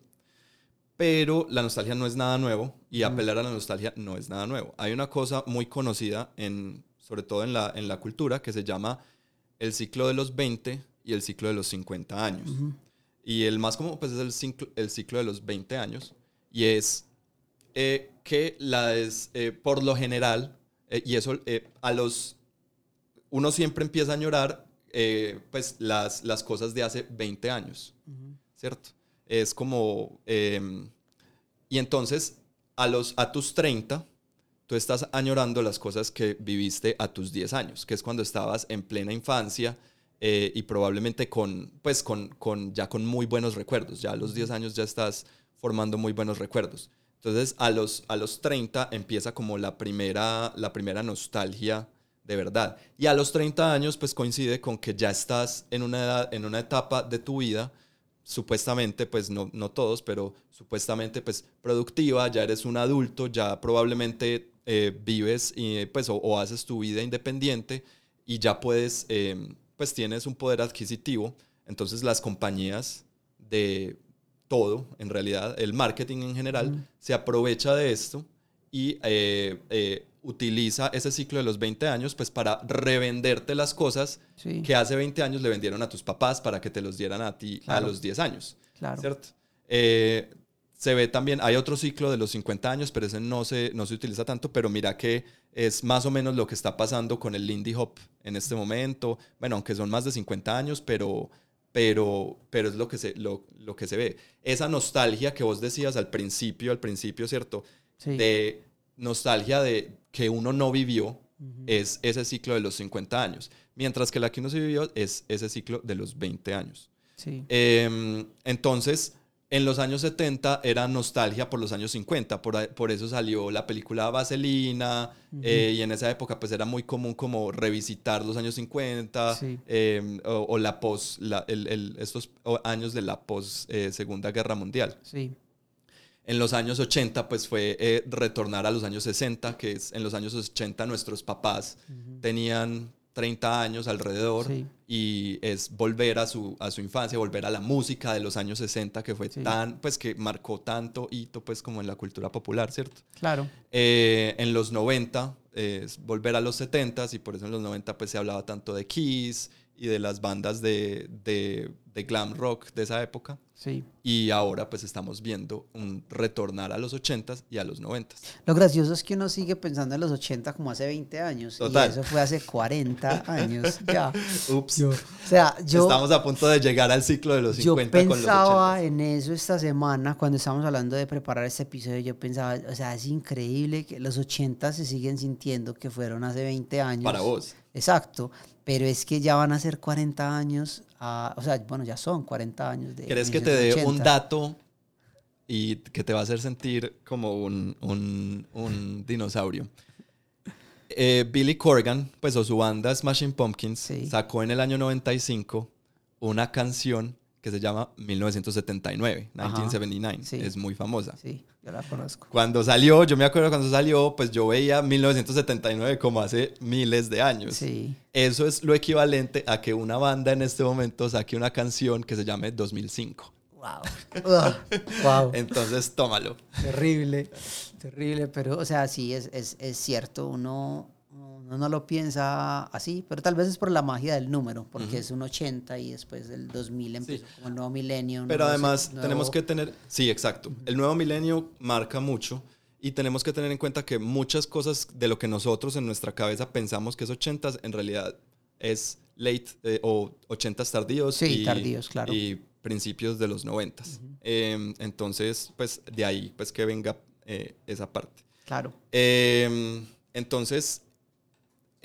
Pero la nostalgia no es nada nuevo y apelar a la nostalgia no es nada nuevo. Hay una cosa muy conocida, en, sobre todo en la, en la cultura, que se llama el ciclo de los 20 y el ciclo de los 50 años. Y el más común pues, es el ciclo, el ciclo de los 20 años y es eh, que la es, eh, por lo general, eh, y eso a los uno siempre empieza a añorar eh, pues las, las cosas de hace 20 años, ¿cierto? Es como... Em, y entonces, a, los, a tus 30, tú estás añorando las cosas que viviste a tus 10 años, que es cuando estabas en plena infancia eh, y probablemente con, pues con, con, ya con muy buenos recuerdos. Ya a los 10 años ya estás formando muy buenos recuerdos. Entonces, a los, a los 30 empieza como la primera, la primera nostalgia de verdad. Y a los 30 años, pues coincide con que ya estás en una, edad, en una etapa de tu vida, supuestamente, pues no, no todos, pero supuestamente, pues productiva, ya eres un adulto, ya probablemente eh, vives y, pues, o, haces tu vida independiente y ya puedes, em, pues tienes un poder adquisitivo. Entonces las compañías de todo, en realidad, el marketing en general, se aprovecha de esto y eh, eh, utiliza ese ciclo de los 20 años pues para revenderte las cosas que hace 20 años le vendieron a tus papás para que te los dieran a ti a los 10 años. Claro. ¿Cierto? Eh, se ve también, hay otro ciclo de los 50 años, pero ese no se, no se utiliza tanto, pero mira que es más o menos lo que está pasando con el Lindy Hop en este momento. Bueno, aunque son más de 50 años, pero, pero, pero es lo que, se, lo, lo que se ve. Esa nostalgia que vos decías al principio, al principio, ¿cierto? De nostalgia de que uno no vivió es ese ciclo de los 50 años, mientras que la que uno se vivió es ese ciclo de los 20 años. Em, entonces, en los años 70 era nostalgia por los años 50, por, eso salió la película Vaselina, eh, y en esa época pues era muy común como revisitar los años 50 em, o, la pos, estos años de la pos eh, Segunda Guerra Mundial. Sí. En los años 80, pues fue eh, retornar a los años 60, que es en los años 80 nuestros papás tenían 30 años alrededor y es volver a su, a su infancia, volver a la música de los años 60 que fue tan, pues que marcó tanto hito pues como en la cultura popular, ¿cierto? Claro. Eh, en los 90 es volver a los 70 y por eso en los 90 pues se hablaba tanto de Kiss y de las bandas de, de, de glam rock de esa época. Sí. Y ahora pues estamos viendo un retornar a los 80s y a los 90s. Lo gracioso es que uno sigue pensando en los 80 como hace 20 años. Total. Y eso fue hace 40 años ya. Ups. o sea, yo... Estamos a punto de llegar al ciclo de los 50 yo pensaba en eso esta semana cuando estábamos hablando de preparar este episodio. Yo pensaba, o sea, es increíble que los 80 se siguen sintiendo que fueron hace 20 años. Para vos. Exacto pero es que ya van a ser 40 años, o sea, bueno, ya son 40 años de... ¿Quieres que te dé un dato y que te va a hacer sentir como un, un, dinosaurio? Eh, Billy Corgan, pues o su banda Smashing Pumpkins, sacó en el año 95 una canción que se llama 1979, 1979. Es muy famosa. Sí, yo la conozco. Cuando salió, yo me acuerdo cuando salió, pues yo veía 1979 como hace miles de años. Sí. Eso es lo equivalente a que una banda en este momento saque una canción que se llame 2005. Wow. wow. Entonces, tómalo. Terrible, terrible, pero, o sea, sí, es, es, es cierto, uno uno no lo piensa así, pero tal vez es por la magia del número, porque es un 80 y después del 2000 empezó como el nuevo milenio. Pero además tenemos que tener, sí, exacto, el nuevo milenio marca mucho y tenemos que tener en cuenta que muchas cosas de lo que nosotros en nuestra cabeza pensamos que es 80 en realidad es late eh, o 80s tardíos. Sí, y, tardíos, claro. Y principios de los 90. Em, entonces, pues de ahí, pues que venga eh, esa parte. Claro. Em, entonces,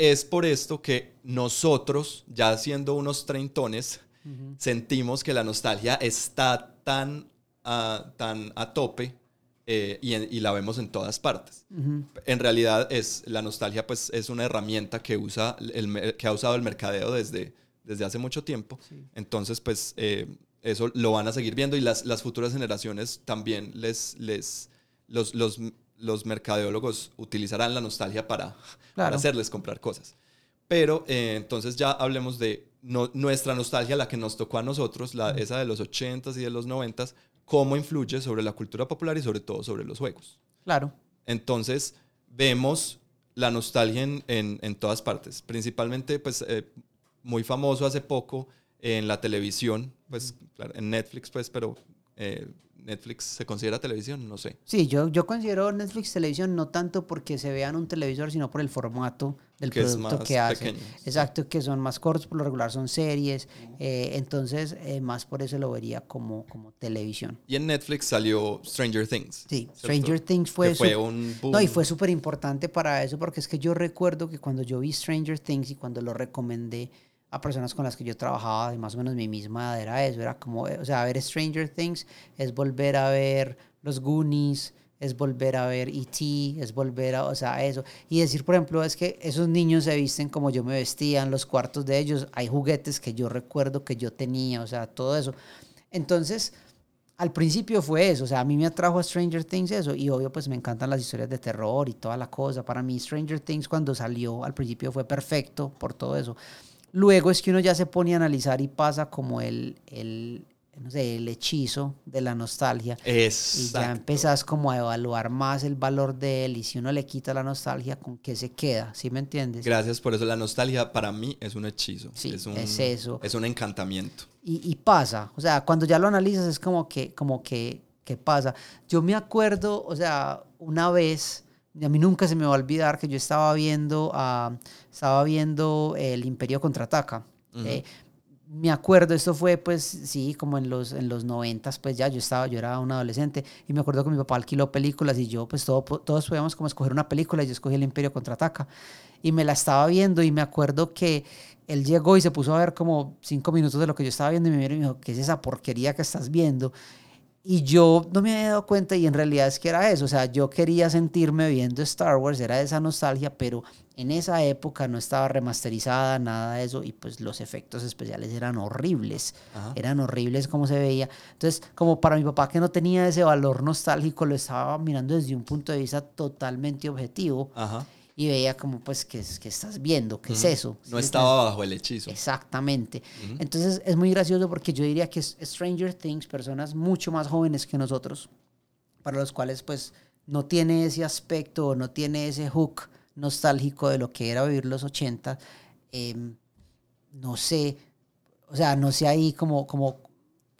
es por esto que nosotros, ya siendo unos treintones, sentimos que la nostalgia está tan, a, tan a tope eh, y, la vemos en todas partes. En realidad, es, la nostalgia pues, es una herramienta que, usa el, que ha usado el mercadeo desde, desde hace mucho tiempo. Entonces, pues, eh, eso lo van a seguir viendo y las, las futuras generaciones también les... les los, los los mercadeólogos utilizarán la nostalgia para, hacerles comprar cosas. Pero eh, entonces ya hablemos de nuestra nostalgia, la que nos tocó a nosotros, la, esa de los 80s y de los 90s, cómo influye sobre la cultura popular y sobre todo sobre los juegos. Claro. Entonces vemos la nostalgia en, en, todas partes, principalmente pues eh, muy famoso hace poco en la televisión, pues en Netflix pues, pero eh, Netflix se considera televisión, no sé. Sí, yo, yo considero Netflix televisión no tanto porque se vean un televisor, sino por el formato del producto que hacen. Exacto, que son más cortos, por lo regular son series, eh, entonces eh, más por eso lo vería como, como televisión. Y en Netflix salió Stranger Things. Sí, Stranger Things fue, fue un No, y fue súper importante para eso porque es que yo recuerdo que cuando yo vi Stranger Things y cuando lo recomendé, a personas con las que yo trabajaba de más o menos mi misma edad era eso, era como, o sea, ver Stranger Things es volver a ver los Goonies, es volver a ver E.T., es volver a, o sea, eso. Y decir, por ejemplo, es que esos niños se visten como yo me vestía en los cuartos de ellos, hay juguetes que yo recuerdo que yo tenía, o sea, todo eso. Entonces, al principio fue eso, o sea, a mí me atrajo a Stranger Things eso, y obvio pues me encantan las historias de terror y toda la cosa. Para mí Stranger Things cuando salió al principio fue perfecto por todo eso. Luego es que uno ya se pone a analizar y pasa como el, el, no sé, el hechizo de la nostalgia. Exacto. Y ya empezás como a evaluar más el valor de él y si uno le quita la nostalgia, ¿con qué se queda? ¿Sí me entiendes? Gracias por eso. La nostalgia para mí es un hechizo. Sí, es, un, es eso. Es un encantamiento. Y, y, pasa, o sea, cuando ya lo analizas es como que, como que, ¿qué pasa? Yo me acuerdo, o sea, una vez a mí nunca se me va a olvidar que yo estaba viendo, uh, estaba viendo El Imperio Contraataca. Eh, me acuerdo, esto fue pues sí, como en los, en los noventas, pues ya yo estaba, yo era un adolescente y me acuerdo que mi papá alquiló películas y yo pues todo, todos podíamos como escoger una película y yo escogí El Imperio Contraataca y me la estaba viendo y me acuerdo que él llegó y se puso a ver como cinco minutos de lo que yo estaba viendo y me miró y me dijo, ¿qué es esa porquería que estás viendo? Y yo no me había dado cuenta y en realidad es que era eso, o sea, yo quería sentirme viendo Star Wars, era esa nostalgia, pero en esa época no estaba remasterizada, nada de eso, y pues los efectos especiales eran horribles, eran horribles como se veía. Entonces, como para mi papá que no tenía ese valor nostálgico, lo estaba mirando desde un punto de vista totalmente objetivo. Ajá y veía como pues que, que estás viendo, qué es eso. No estaba bajo el hechizo. Exactamente. Entonces es muy gracioso porque yo diría que Stranger Things, personas mucho más jóvenes que nosotros, para los cuales pues no tiene ese aspecto, no tiene ese hook nostálgico de lo que era vivir los 80, em, no sé, o sea, no sé ahí como, como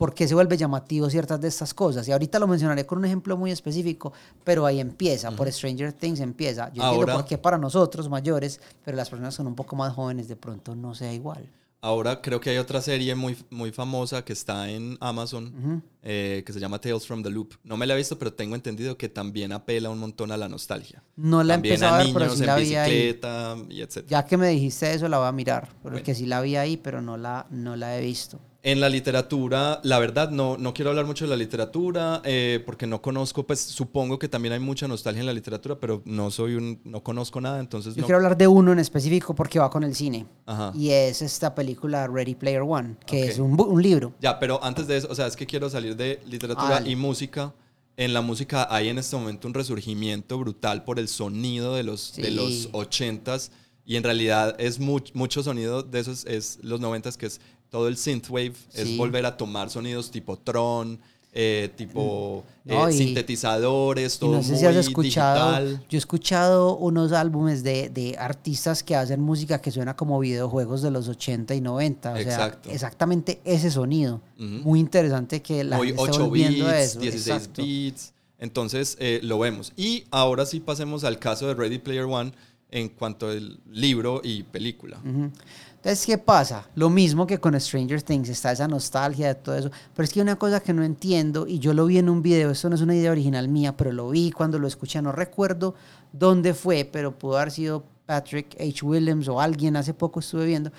por qué se vuelve llamativo ciertas de estas cosas. Y ahorita lo mencionaré con un ejemplo muy específico, pero ahí empieza, por Stranger Things empieza. Yo entiendo por qué para nosotros mayores, pero las personas son un poco más jóvenes de pronto no sea igual. Ahora creo que hay otra serie muy, muy famosa que está en Amazon eh, que se llama Tales from the Loop. No me la he visto, pero tengo entendido que también apela un montón a la nostalgia. No la he empezado a ver, pero sí en la bicicleta y etc. Ya que me dijiste eso, la voy a mirar. Porque sí la vi ahí, pero no la, no la he visto. En la literatura, la verdad, no, no quiero hablar mucho de la literatura eh, porque no conozco, pues supongo que también hay mucha nostalgia en la literatura, pero no soy un, no conozco nada, entonces Yo quiero hablar de uno en específico porque va con el cine. Y es esta película Ready Player One, que es un, un, libro. Ya, pero antes de eso, o sea, es que quiero salir de literatura y música. En la música hay en este momento un resurgimiento brutal por el sonido de los, de los ochentas y en realidad es mucho sonido de esos es los noventas que es todo el synthwave es volver a tomar sonidos tipo Tron, eh, tipo mm. eh, sintetizadores, todo no sé si has escuchado, Yo he escuchado unos álbumes de, de, artistas que hacen música que suena como videojuegos de los 80 y 90. O Exacto. sea, exactamente ese sonido. Muy interesante que la gente 8 bits, eso. 16 bits. Entonces eh, lo vemos. Y ahora sí pasemos al caso de Ready Player One en cuanto al libro y película. Entonces, ¿qué pasa? Lo mismo que con Stranger Things, está esa nostalgia de todo eso. Pero es que una cosa que no entiendo, y yo lo vi en un video, esto no es una idea original mía, pero lo vi cuando lo escuché, no recuerdo dónde fue, pero pudo haber sido Patrick H. Williams o alguien, hace poco estuve viendo,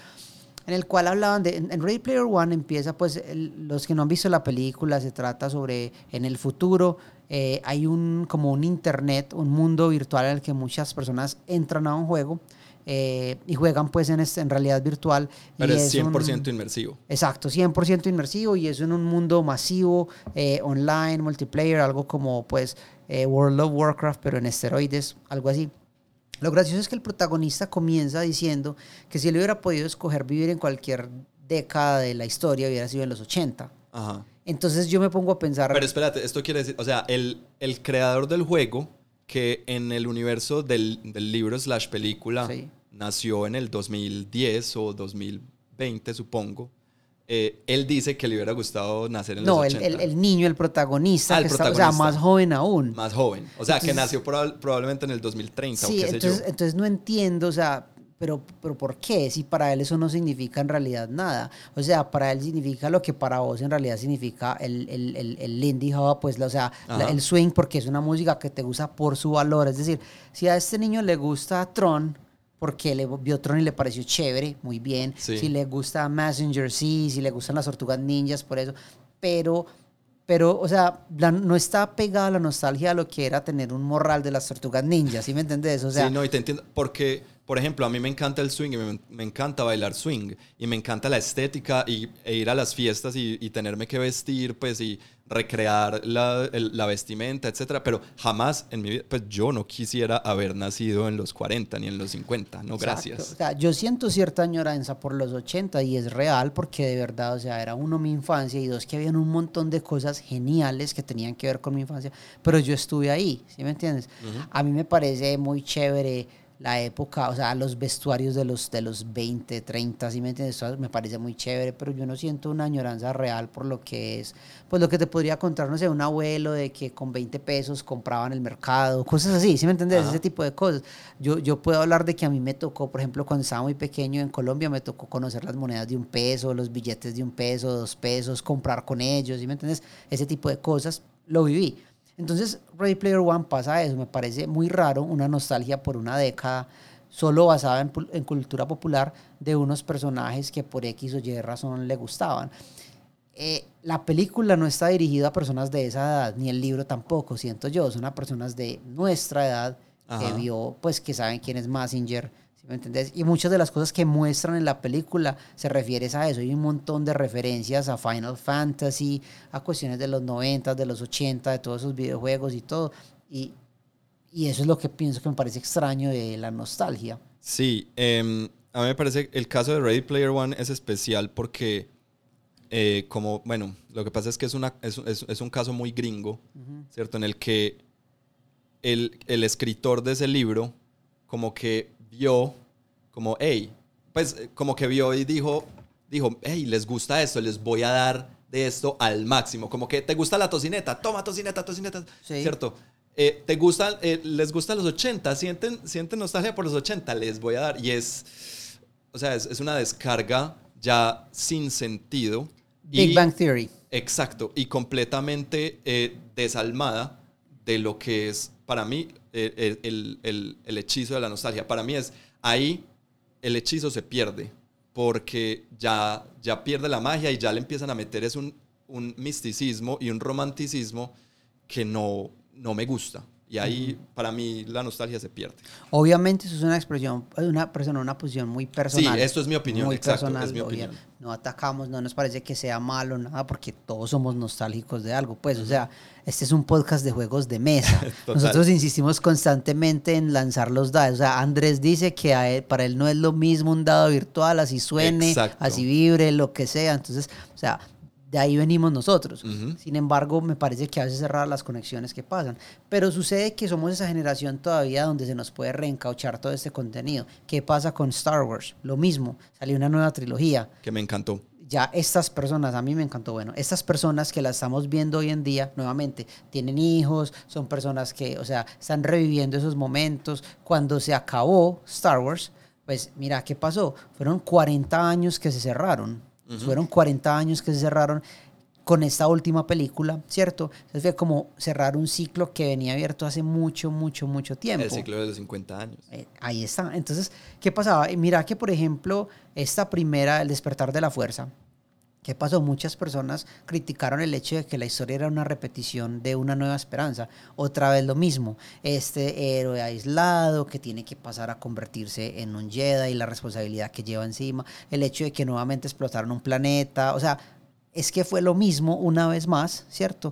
en el cual hablaban de, en Ready Player One empieza, pues, los que no han visto la película, se trata sobre, en el futuro, eh, hay un, como un internet, un mundo virtual en el que muchas personas entran a un juego, eh, y juegan pues en, este, en realidad virtual. Pero es 100% inmersivo. Exacto, 100% inmersivo y es en un mundo masivo, eh, online, multiplayer, algo como pues eh, World of Warcraft, pero en esteroides, algo así. Lo gracioso es que el protagonista comienza diciendo que si él hubiera podido escoger vivir en cualquier década de la historia, hubiera sido en los 80. Ajá. Entonces yo me pongo a pensar... Pero espérate, esto quiere decir, o sea, el, el creador del juego que en el universo del, del libro slash película nació en el 2010 o 2020, supongo. Eh, él dice que le hubiera gustado nacer en los 80. No, el, el, niño, el protagonista, ah, o sea, más joven aún. Más joven. O sea, que nació probablemente en el 2030 sí, o qué entonces, sé yo. entonces no entiendo, o sea, pero, pero ¿por qué? Si para él eso no significa en realidad nada. O sea, para él significa lo que para vos en realidad significa el, el, el, el Lindy Hop, pues, o sea, el swing, porque es una música que te gusta por su valor. Es decir, si a este niño le gusta Tron, porque le vio Tron y le pareció chévere, muy bien. Si le gusta Messenger, sí. Si le gustan las tortugas ninjas, por eso. Pero pero, o sea, no está pegada la nostalgia a lo que era tener un morral de las tortugas ninjas, ¿sí me entendés? O sea, sí, no, y te entiendo, porque por ejemplo, a mí me encanta el swing y me, encanta bailar swing y me encanta la estética y, e ir a las fiestas y, tenerme que vestir, pues, y recrear la, la, vestimenta, etcétera. Pero jamás en mi vida, pues yo no quisiera haber nacido en los 40 ni en los 50, no, gracias. O sea, yo siento cierta añoranza por los 80 y es real porque de verdad, o sea, era uno mi infancia y dos que habían un montón de cosas geniales que tenían que ver con mi infancia, pero yo estuve ahí, ¿sí me entiendes? A mí me parece muy chévere la época, o sea, los vestuarios de los, de los 20, 30, ¿sí me entiendes? me parece muy chévere, pero yo no siento una añoranza real por lo que es, pues lo que te podría contar, no sé, un abuelo de que con 20 pesos compraban el mercado, cosas así, ¿sí me entiendes? Ese tipo de cosas. Yo, yo puedo hablar de que a mí me tocó, por ejemplo, cuando estaba muy pequeño en Colombia, me tocó conocer las monedas de un peso, los billetes de un peso, dos pesos, comprar con ellos, ¿sí me entiendes? Ese tipo de cosas, lo viví entonces, Ready Player One pasa eso, me parece muy raro, una nostalgia por una década solo basada en, cultura popular de unos personajes que por X o Y razón le gustaban. Eh, la película no está dirigida a personas de esa edad, ni el libro tampoco, siento yo, son a personas de nuestra edad que vio, pues que saben quién es Massinger, me entendés? Y muchas de las cosas que muestran en la película se refieren a eso. Hay un montón de referencias a Final Fantasy, a cuestiones de los 90, de los 80, de todos esos videojuegos y todo. Y, y eso es lo que pienso que me parece extraño de la nostalgia. Sí, em, a mí me parece el caso de Ready Player One es especial porque, eh, como, bueno, lo que pasa es que es, una, es, es, un caso muy gringo, ¿cierto? En el que el, el escritor de ese libro como que vio como, hey, pues eh, como que vio y dijo, dijo, hey, les gusta esto, les voy a dar de esto al máximo. Como que te gusta la tocineta, toma tocineta, tocineta, ¿cierto? Eh, ¿Te gustan, eh, les gustan los 80? ¿Sienten, ¿Sienten nostalgia por los 80? Les voy a dar. Y es, o sea, es, una descarga ya sin sentido. Big Bang Theory. Exacto, y completamente desalmada de lo que es para mí el, el, hechizo de la nostalgia. Para mí es ahí el hechizo se pierde porque ya, ya pierde la magia y ya le empiezan a meter es un, un misticismo y un romanticismo que no, no me gusta. Y ahí, para mí, la nostalgia se pierde. Obviamente, eso es una expresión, una persona, una posición muy personal. Sí, esto es mi opinión, muy personal, es mi opinión. No atacamos, no nos parece que sea malo, nada, porque todos somos nostálgicos de algo. Pues, o sea, este es un podcast de juegos de mesa. Nosotros insistimos constantemente en lanzar los dados. O sea, Andrés dice que para él no es lo mismo un dado virtual, así suene, así vibre, lo que sea. Entonces, o sea, de ahí venimos nosotros. Sin embargo, me parece que veces cerrar las conexiones que pasan. Pero sucede que somos esa generación todavía donde se nos puede reencauchar todo este contenido. ¿Qué pasa con Star Wars? Lo mismo, salió una nueva trilogía. Que me encantó. ya estas personas, a mí me encantó, bueno, estas personas que las estamos viendo hoy en día, nuevamente, tienen hijos, son personas que, o sea, están reviviendo esos momentos. Cuando se acabó Star Wars, pues mira, ¿qué pasó? Fueron 40 años que se cerraron. Fueron 40 años que se cerraron con esta última película, ¿cierto? Entonces fue como cerrar un ciclo que venía abierto hace mucho, mucho, mucho tiempo. El ciclo de los 50 años. Eh, ahí está. Entonces, ¿qué pasaba? Mira que, por ejemplo, esta primera, El despertar de la fuerza, ¿Qué pasó? Muchas personas criticaron el hecho de que la historia era una repetición de una nueva esperanza. Otra vez lo mismo. Este héroe aislado que tiene que pasar a convertirse en un Jedi y la responsabilidad que lleva encima. El hecho de que nuevamente explotaron un planeta. O sea, es que fue lo mismo una vez más, ¿cierto?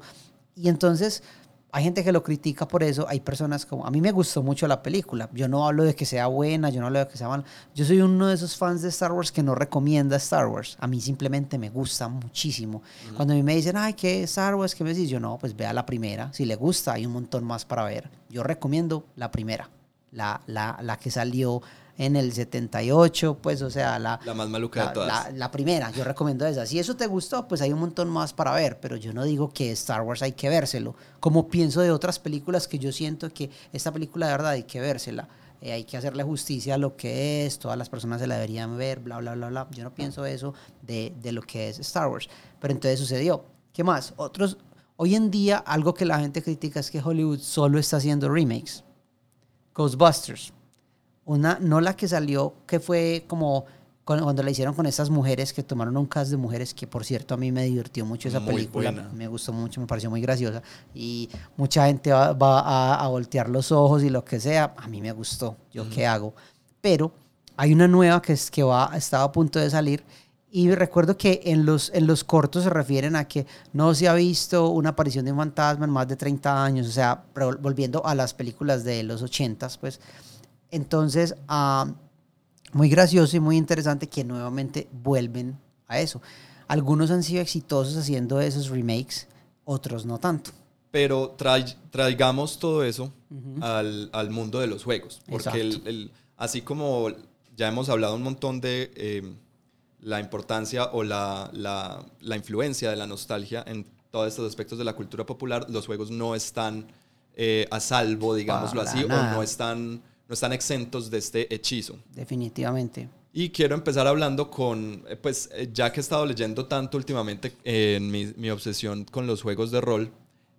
Y entonces hay gente que lo critica por eso, hay personas como, a mí me gustó mucho la película, yo no hablo de que sea buena, yo no hablo de que sea mala, yo soy uno de esos fans de Star Wars que no recomienda Star Wars, a mí simplemente me gusta muchísimo. Cuando a mí me dicen, ay, ¿qué Star Wars? ¿Qué me decís? Yo no, pues vea la primera, si le gusta, hay un montón más para ver. Yo recomiendo la primera, la, la, la que salió en el 78, pues, o sea, la... La más maluca de todas. La, primera, yo recomiendo esa. Si eso te gustó, pues hay un montón más para ver, pero yo no digo que Star Wars hay que vérselo, como pienso de otras películas que yo siento que esta película de verdad hay que vérsela. Eh, hay que hacerle justicia a lo que es, todas las personas se la deberían ver, bla, bla, bla, bla. Yo no pienso eso de, de lo que es Star Wars. Pero entonces sucedió. ¿Qué más? Otros, hoy en día algo que la gente critica es que Hollywood solo está haciendo remakes. Ghostbusters una, no la que salió, que fue como cuando la hicieron con esas mujeres que tomaron un cast de mujeres, que por cierto a mí me divirtió mucho esa película, me gustó mucho, me pareció muy graciosa y mucha gente va, a, voltear los ojos y lo que sea, a mí me gustó, yo qué hago, pero hay una nueva que, es, que va, estaba a punto de salir y recuerdo que en los, en los cortos se refieren a que no se ha visto una aparición de un fantasma en más de 30 años, o sea, volviendo a las películas de los 80, pues entonces, ah, muy gracioso y muy interesante que nuevamente vuelven a eso. Algunos han sido exitosos haciendo esos remakes, otros no tanto. Pero traigamos todo eso al, mundo de los juegos, porque el, así como ya hemos hablado un montón de eh, la importancia o la, la, influencia de la nostalgia en todos estos aspectos de la cultura popular, los juegos no están eh, a salvo, digámoslo así, o no están no están exentos de este hechizo. Definitivamente. Y quiero empezar hablando con, eh, pues eh, ya que he estado leyendo tanto últimamente en mi, obsesión con los juegos de rol,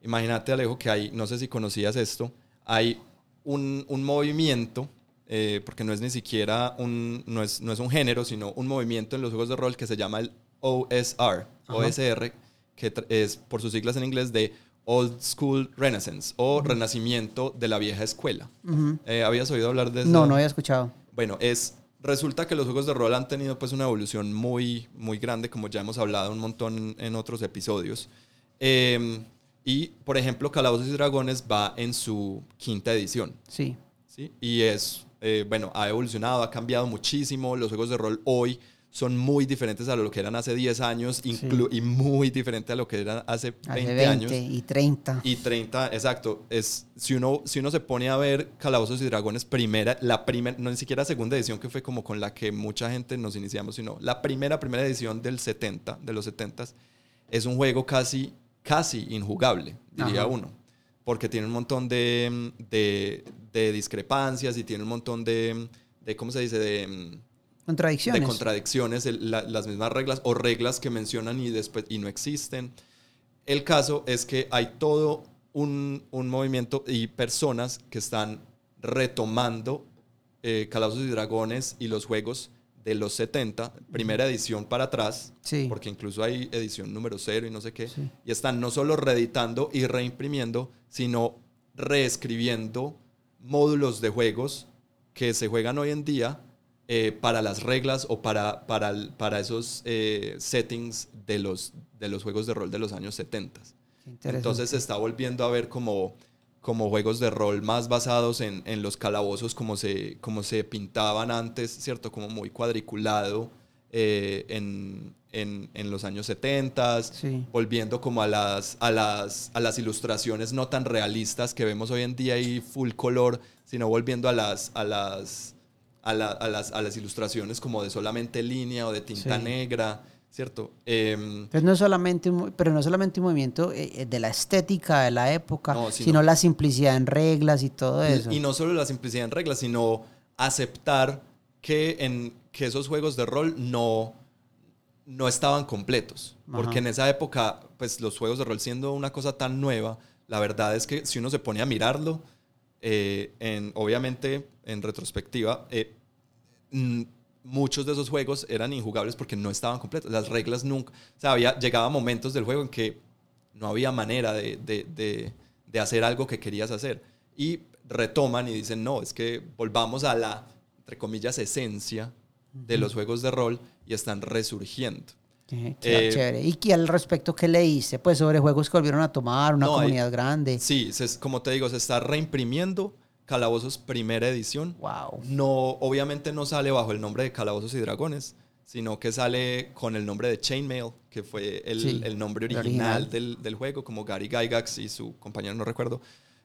imagínate Alejo que hay, no sé si conocías esto, hay un, movimiento, eh, porque no es ni siquiera un, no es, no es, un género, sino un movimiento en los juegos de rol que se llama el OSR, OSR, que es por sus siglas en inglés de Old School Renaissance o Renacimiento de la vieja escuela. Eh, ¿Habías oído hablar de eso? No, no había escuchado. Bueno, es resulta que los juegos de rol han tenido pues una evolución muy muy grande, como ya hemos hablado un montón en otros episodios. Em, y por ejemplo, Calabozos y Dragones va en su quinta edición. Sí. Sí. Y es eh, bueno, ha evolucionado, ha cambiado muchísimo. Los juegos de rol hoy son muy diferentes a lo que eran hace 10 años y muy diferente a lo que eran hace 20, años. Y 30. Y 30, exacto. Es, si, uno, si uno se pone a ver Calabozos y Dragones primera, la primera, no ni siquiera segunda edición que fue como con la que mucha gente nos iniciamos, sino la primera, primera edición del 70, de los 70, es un juego casi, casi injugable, diría uno. Porque tiene un montón de, de, de discrepancias y tiene un montón de, de ¿cómo se dice? De Contradicciones. De contradicciones, las mismas reglas o reglas que mencionan y, después, y no existen. El caso es que hay todo un, un movimiento y personas que están retomando eh, Calabozos y Dragones y los juegos de los 70, primera edición para atrás, porque incluso hay edición número cero y no sé qué, y están no solo reeditando y reimprimiendo, sino reescribiendo módulos de juegos que se juegan hoy en día eh, para las reglas o para, para, para esos eh, settings de los, de los juegos de rol de los años 70. Entonces se está volviendo a ver como, como juegos de rol más basados en, en los calabozos como se, como se pintaban antes, ¿cierto? Como muy cuadriculado eh, en, en, en, los años 70, volviendo como a las, a, las, a las ilustraciones no tan realistas que vemos hoy en día y full color, sino volviendo a las... A las a, las, a, las, ilustraciones como de solamente línea o de tinta negra, ¿cierto? Pues no solamente pero no solamente un movimiento eh, eh, de la estética de la época, sino, la simplicidad en reglas y todo eso. Y, no solo la simplicidad en reglas, sino aceptar que, en, que esos juegos de rol no, no estaban completos. Porque en esa época, pues los juegos de rol siendo una cosa tan nueva, la verdad es que si uno se pone a mirarlo, eh, en, obviamente en retrospectiva, muchos de esos juegos eran injugables porque no estaban completos. Las reglas nunca. O sea, había, llegaba momentos del juego en que no había manera de, de, de, hacer algo que querías hacer. Y retoman y dicen, no, es que volvamos a la, entre comillas, esencia de los juegos de rol y están resurgiendo. Qué, eh, chévere. ¿Y al respecto qué leíste? Pues sobre juegos que volvieron a tomar, una comunidad grande. Sí, como te digo, se está reimprimiendo Calabozos primera edición. Wow. No, obviamente no sale bajo el nombre de Calabozos y Dragones, sino que sale con el nombre de Chainmail, que fue el, nombre original, Del, juego, como Gary Gygax y su compañero, no recuerdo,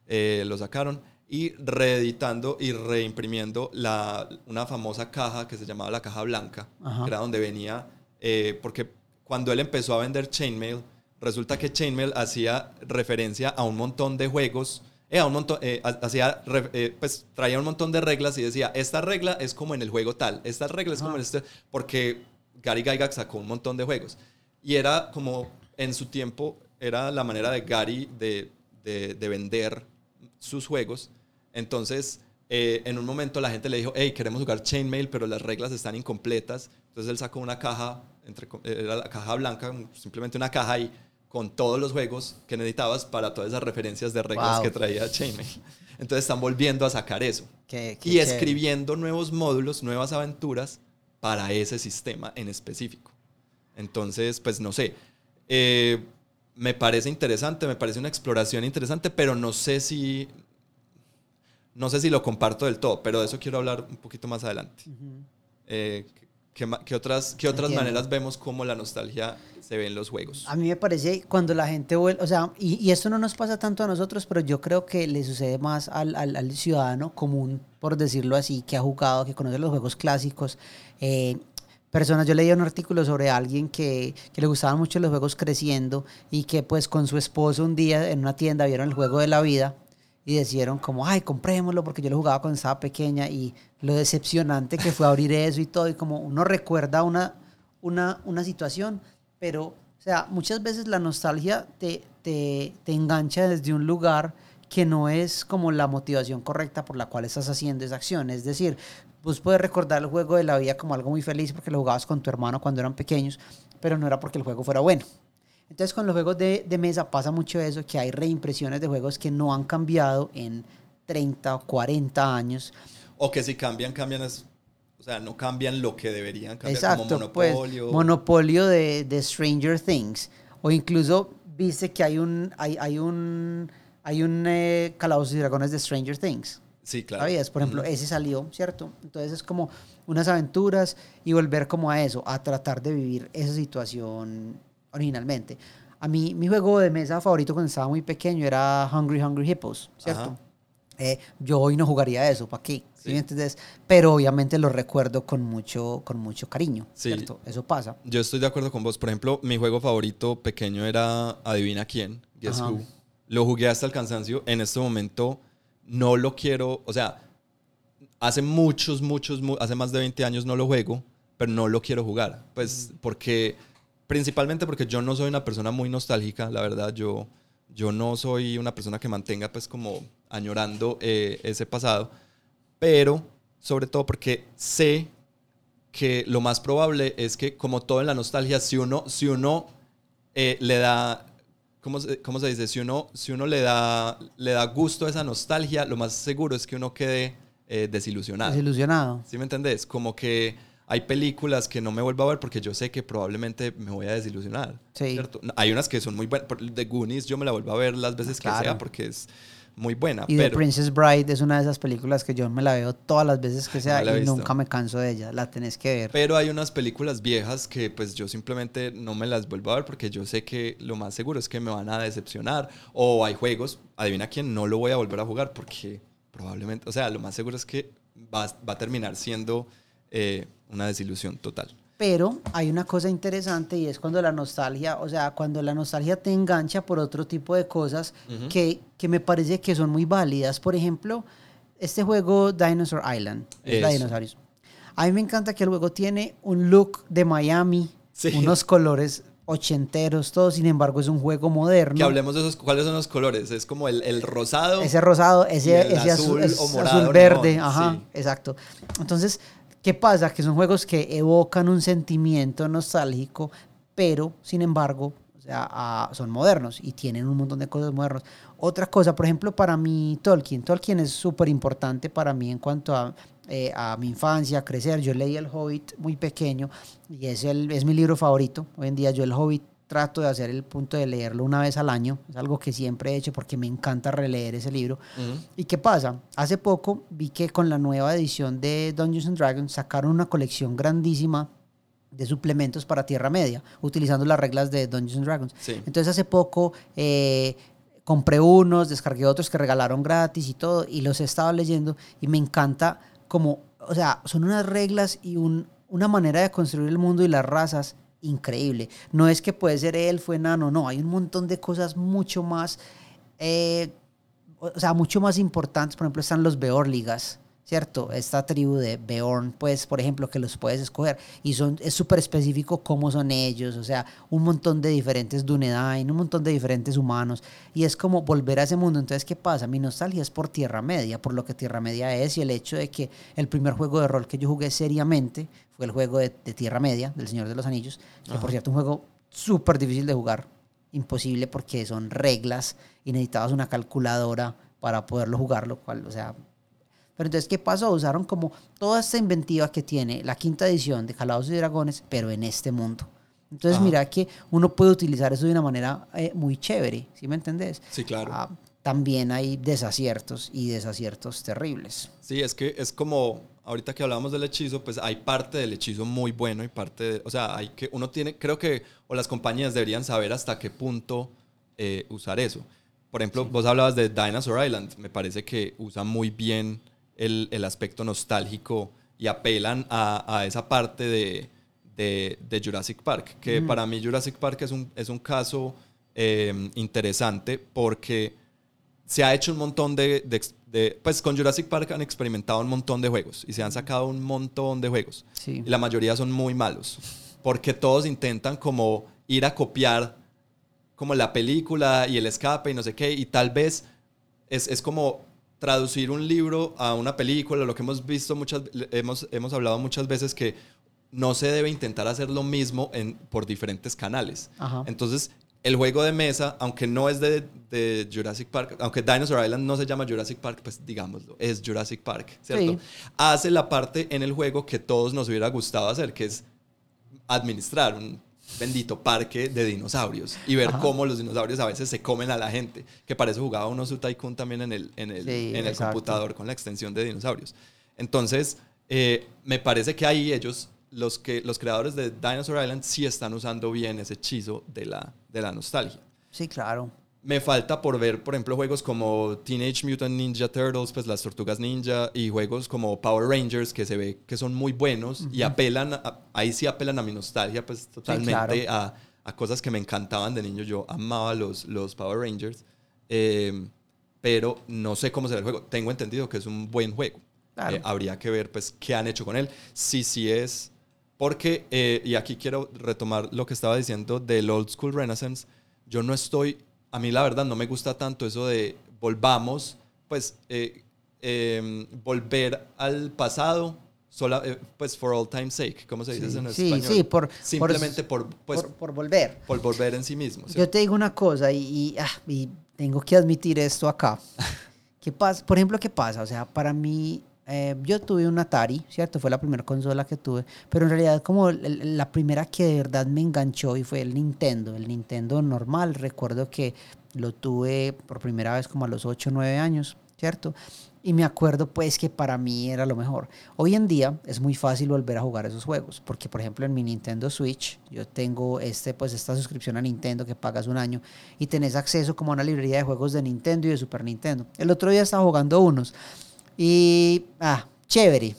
eh, lo sacaron. Y reeditando y reimprimiendo la, una famosa caja que se llamaba la caja blanca, que era donde venía, eh, porque cuando él empezó a vender Chainmail, resulta que Chainmail hacía referencia a un montón de juegos eh, un montón, eh, hacía, eh, pues traía un montón de reglas y decía, esta regla es como en el juego tal, esta regla es como en este, porque Gary Gygax sacó un montón de juegos. Y era como, en su tiempo, era la manera de Gary de, de, vender sus juegos. Entonces, en un momento la gente le dijo, hey, queremos jugar Chainmail, pero las reglas están incompletas. Entonces él sacó una caja, entre, era la caja blanca, simplemente una caja y con todos los juegos que necesitabas para todas esas referencias de reglas que traía Chainmail. Entonces están volviendo a sacar eso. y escribiendo nuevos módulos, nuevas aventuras para ese sistema en específico. Entonces, pues no sé. Eh, me parece interesante, me parece una exploración interesante, pero no sé si. No sé si lo comparto del todo, pero de eso quiero hablar un poquito más adelante. ¿Qué, otras, qué otras maneras vemos cómo la nostalgia se ve en los juegos? A mí me parece cuando la gente vuelve, o sea, y, y, esto no nos pasa tanto a nosotros, pero yo creo que le sucede más al, al, al ciudadano común, por decirlo así, que ha jugado, que conoce los juegos clásicos. Eh, personas, yo leí un artículo sobre alguien que, que, le gustaban mucho los juegos creciendo y que pues con su esposo un día en una tienda vieron el juego de la vida y decidieron como, ay, comprémoslo porque yo lo jugaba cuando estaba pequeña y lo decepcionante que fue abrir eso y todo y como uno recuerda una, una, una situación, pero, o sea, muchas veces la nostalgia te, te, te engancha desde un lugar que no es como la motivación correcta por la cual estás haciendo esa acción. Es decir, vos puedes recordar el juego de la vida como algo muy feliz porque lo jugabas con tu hermano cuando eran pequeños, pero no era porque el juego fuera bueno. Entonces con los juegos de, de, mesa pasa mucho eso, que hay reimpresiones de juegos que no han cambiado en 30 o 40 años. O que si cambian, cambian, es, o sea, no cambian lo que deberían cambiar, Exacto, como pues, Monopolio. Pues, monopolio de, de, Stranger Things. O incluso viste que hay un, hay, hay un, hay un eh, Calabozos y Dragones de Stranger Things. Sí, claro. ¿Sabías? Por ejemplo, ese salió, ¿cierto? Entonces es como unas aventuras y volver como a eso, a tratar de vivir esa situación originalmente. A mí, mi juego de mesa favorito cuando estaba muy pequeño era Hungry Hungry Hippos, ¿cierto? Eh, yo hoy no jugaría eso, ¿para qué? ¿Sí? Pero obviamente lo recuerdo con mucho, con mucho cariño, ¿cierto? Eso pasa. Yo estoy de acuerdo con vos. Por ejemplo, mi juego favorito pequeño era Adivina quién, Guess Who. Lo jugué hasta el cansancio. En este momento no lo quiero, o sea, hace muchos, muchos, hace más de 20 años no lo juego, pero no lo quiero jugar. Pues porque principalmente porque yo no soy una persona muy nostálgica, la verdad, yo, yo no soy una persona que mantenga pues como añorando eh, ese pasado, pero sobre todo porque sé que lo más probable es que como todo en la nostalgia, si uno, si uno eh, le da, ¿cómo se, ¿cómo se, dice? Si uno, si uno le, da, le da gusto a esa nostalgia, lo más seguro es que uno quede eh, desilusionado. Desilusionado. ¿Sí me entendés? Como que hay películas que no me vuelvo a ver porque yo sé que probablemente me voy a desilusionar. Sí. Hay unas que son muy buenas. The Goonies yo me la vuelvo a ver las veces que sea porque es muy buena. Y The Princess Bride es una de esas películas que yo me la veo todas las veces que sea y nunca me canso de ella. La tenés que ver. Pero hay unas películas viejas que pues yo simplemente no me las vuelvo a ver porque yo sé que lo más seguro es que me van a decepcionar. O hay juegos, adivina quién, no lo voy a volver a jugar porque probablemente, o sea, lo más seguro es que va, va a terminar siendo... Eh, una desilusión total. Pero hay una cosa interesante y es cuando la nostalgia, o sea, cuando la nostalgia te engancha por otro tipo de cosas que, que me parece que son muy válidas. Por ejemplo, este juego Dinosaur Island, es la dinosaurios. A mí me encanta que el juego tiene un look de Miami, unos colores ochenteros, todo, sin embargo es un juego moderno. Que hablemos de esos, ¿cuáles son los colores? Es como el, el rosado. Ese rosado, ese, ese azul, azul, verde, ajá, exacto. Entonces, ¿Qué pasa? Que son juegos que evocan un sentimiento nostálgico, pero sin embargo o sea, ah, son modernos y tienen un montón de cosas modernas. Otra cosa, por ejemplo, para mí Tolkien. Tolkien es súper importante para mí en cuanto a, eh, a, mi infancia, crecer. Yo leí El Hobbit muy pequeño y es, el, es mi libro favorito. Hoy en día yo El Hobbit trato de hacer el punto de leerlo una vez al año. Es algo que siempre he hecho porque me encanta releer ese libro. ¿Y qué pasa? Hace poco vi que con la nueva edición de Dungeons and Dragons sacaron una colección grandísima de suplementos para Tierra Media, utilizando las reglas de Dungeons and Dragons. Entonces hace poco eh, compré unos, descargué otros que regalaron gratis y todo, y los he estado leyendo y me encanta como, o sea, son unas reglas y un, una manera de construir el mundo y las razas increíble. No es que puede ser él, fue enano, no, hay un montón de cosas mucho más, eh, o sea, mucho más importantes. Por ejemplo, están los Beorligas, ¿cierto? Esta tribu de Beorn, pues, por ejemplo, que los puedes escoger. Y son, es súper específico cómo son ellos, o sea, un montón de diferentes Dunedain, un montón de diferentes humanos. Y es como volver a ese mundo. Entonces, ¿qué pasa? Mi nostalgia es por Tierra Media, por lo que Tierra Media es y el hecho de que el primer juego de rol que yo jugué seriamente fue el juego de, Tierra Media, del Señor de los Anillos, que por cierto, un juego súper difícil de jugar, imposible porque son reglas y necesitabas una calculadora para poderlo jugar, lo cual, o sea, pero entonces, ¿qué pasó? Usaron como toda esta inventiva que tiene la quinta edición de Calabozos y Dragones, pero en este mundo. Entonces, mira que uno puede utilizar eso de una manera eh, muy chévere, ¿sí me entendés? Sí, claro. Ah, también hay desaciertos y desaciertos terribles. Sí, es que es como, ahorita que hablamos del hechizo, pues hay parte del hechizo muy bueno y parte de, o sea, hay que, uno tiene, creo que, o las compañías deberían saber hasta qué punto eh, usar eso. Por ejemplo, vos hablabas de Dinosaur Island, me parece que usa muy bien el, el aspecto nostálgico y apelan a, a esa parte de, de, de, Jurassic Park, que para mí Jurassic Park es un, es un caso eh, interesante porque se ha hecho un montón de, de, Pues con Jurassic Park han experimentado un montón de juegos y se han sacado un montón de juegos. Y la mayoría son muy malos, porque todos intentan como ir a copiar como la película y el escape y no sé qué, y tal vez es, es como traducir un libro a una película, lo que hemos visto muchas, hemos, hemos hablado muchas veces que no se debe intentar hacer lo mismo en, por diferentes canales. Entonces, el juego de mesa, aunque no es de, de, Jurassic Park, aunque Dinosaur Island no se llama Jurassic Park, pues digámoslo, es Jurassic Park, ¿cierto? Hace la parte en el juego que todos nos hubiera gustado hacer, que es administrar un bendito parque de dinosaurios y ver cómo los dinosaurios a veces se comen a la gente, que para eso jugaba uno su Tycoon también en el, en el, en el computador con la extensión de dinosaurios. Entonces, eh, me parece que ahí ellos, los, que, los creadores de Dinosaur Island, sí están usando bien ese hechizo de la, de la nostalgia. Sí, claro. Me falta por ver, por ejemplo, juegos como Teenage Mutant Ninja Turtles, pues las tortugas ninja, y juegos como Power Rangers, que se ve que son muy buenos y apelan, ahí sí apelan a mi nostalgia, pues totalmente a, a, cosas que me encantaban de niño. Yo amaba los, los Power Rangers, eh, pero no sé cómo será el juego. Tengo entendido que es un buen juego. Eh, habría que ver, pues, qué han hecho con él. Sí, sí es. Porque, eh, y aquí quiero retomar lo que estaba diciendo del Old School Renaissance. Yo no estoy a mí la verdad no me gusta tanto eso de volvamos, pues eh, em, volver al pasado, sola, eh, pues for all time's sake, ¿cómo se dice en español? Sí, por, simplemente por, pues, por, volver. Por volver en sí mismo. Yo te digo una cosa y, ah, y, tengo que admitir esto acá. ¿Qué pasa? Por ejemplo, ¿qué pasa? O sea, para mí eh, yo tuve un Atari, ¿cierto? Fue la primera consola que tuve, pero en realidad como la primera que de verdad me enganchó y fue el Nintendo, el Nintendo normal. Recuerdo que lo tuve por primera vez como a los 8 o 9 años, ¿cierto? Y me acuerdo pues que para mí era lo mejor. Hoy en día es muy fácil volver a jugar esos juegos, porque por ejemplo en mi Nintendo Switch yo tengo este pues esta suscripción a Nintendo que pagas un año y tenés acceso como a una librería de juegos de Nintendo y de Super Nintendo. El otro día estaba jugando unos y, ah, chévere.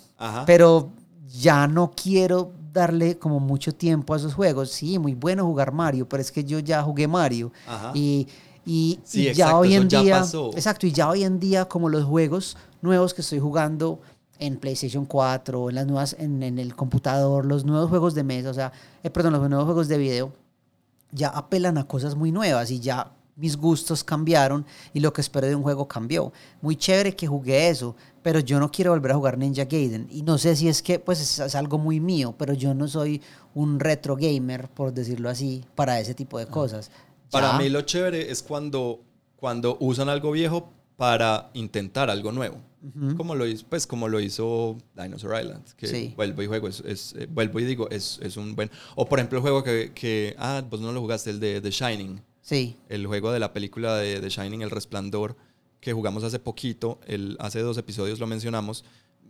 Pero ya no quiero darle como mucho tiempo a esos juegos. Sí, muy bueno jugar Mario, pero es que yo ya jugué Mario. Y, y, ya hoy en día... Exacto, y ya hoy en día como los juegos nuevos que estoy jugando en PlayStation 4, en las nuevas, en, en el computador, los nuevos juegos de mesa, o sea, eh, perdón, los nuevos juegos de video, ya apelan a cosas muy nuevas y ya mis gustos cambiaron y lo que espero de un juego cambió. Muy chévere que jugué eso, pero yo no quiero volver a jugar Ninja Gaiden. Y no sé si es que pues es, algo muy mío, pero yo no soy un retro gamer, por decirlo así, para ese tipo de cosas. Para mí lo chévere es cuando, cuando usan algo viejo para intentar algo nuevo. como, lo hizo, pues, como lo hizo Dinosaur Island, que vuelvo y juego, es, eh, vuelvo y digo, es, es, un buen... O por ejemplo el juego que, que, ah, vos no lo jugaste, el de The Shining. Sí. El juego de la película de The Shining, El Resplandor, que jugamos hace poquito, el, hace dos episodios lo mencionamos,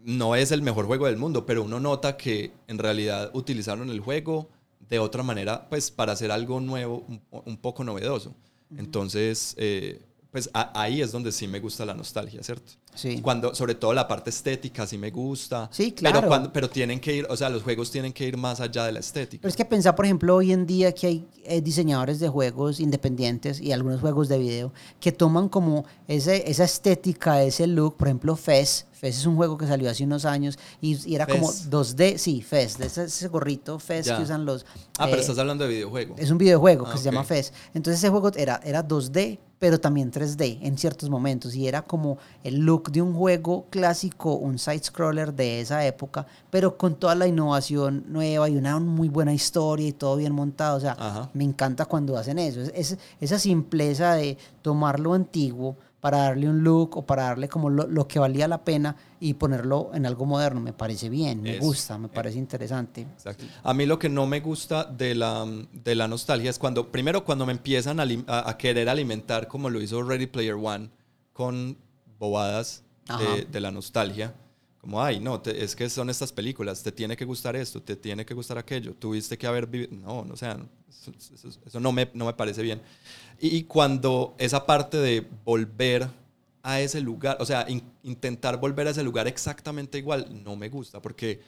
no es el mejor juego del mundo, pero uno nota que en realidad utilizaron el juego de otra manera, pues para hacer algo nuevo, un, poco novedoso. Entonces, eh, pues ahí es donde sí me gusta la nostalgia, ¿cierto? Sí. Cuando, sobre todo la parte estética sí me gusta. Sí, claro. Pero, cuando, pero tienen que ir, o sea, los juegos tienen que ir más allá de la estética. Pero es que pensar, por ejemplo, hoy en día que hay eh, diseñadores de juegos independientes y algunos juegos de video que toman como ese, esa estética, ese look, por ejemplo, Fez. Fez es un juego que salió hace unos años y, era como 2D, sí, Fez, ese, ese gorrito Fez que usan los... Ah, pero eh, estás hablando de videojuego. Es un videojuego que ah, se llama Fez. Entonces ese juego era, era 2D, pero también 3D en ciertos momentos y era como el look de un juego clásico, un side-scroller de esa época, pero con toda la innovación nueva y una muy buena historia y todo bien montado. O sea, me encanta cuando hacen eso. Es, esa simpleza de tomar lo antiguo para darle un look o para darle como lo, que valía la pena y ponerlo en algo moderno. Me parece bien, me gusta, me parece interesante. Exacto. A mí lo que no me gusta de la, de la nostalgia es cuando, primero, cuando me empiezan a, querer alimentar, como lo hizo Ready Player One, con bobadas de, la nostalgia. Como, ay, no, es que son estas películas, te tiene que gustar esto, te tiene que gustar aquello, tuviste que haber vivido. No, no, sea, eso, no, me, no me parece bien. Y cuando esa parte de volver a ese lugar, o sea, intentar volver a ese lugar exactamente igual, no me gusta, porque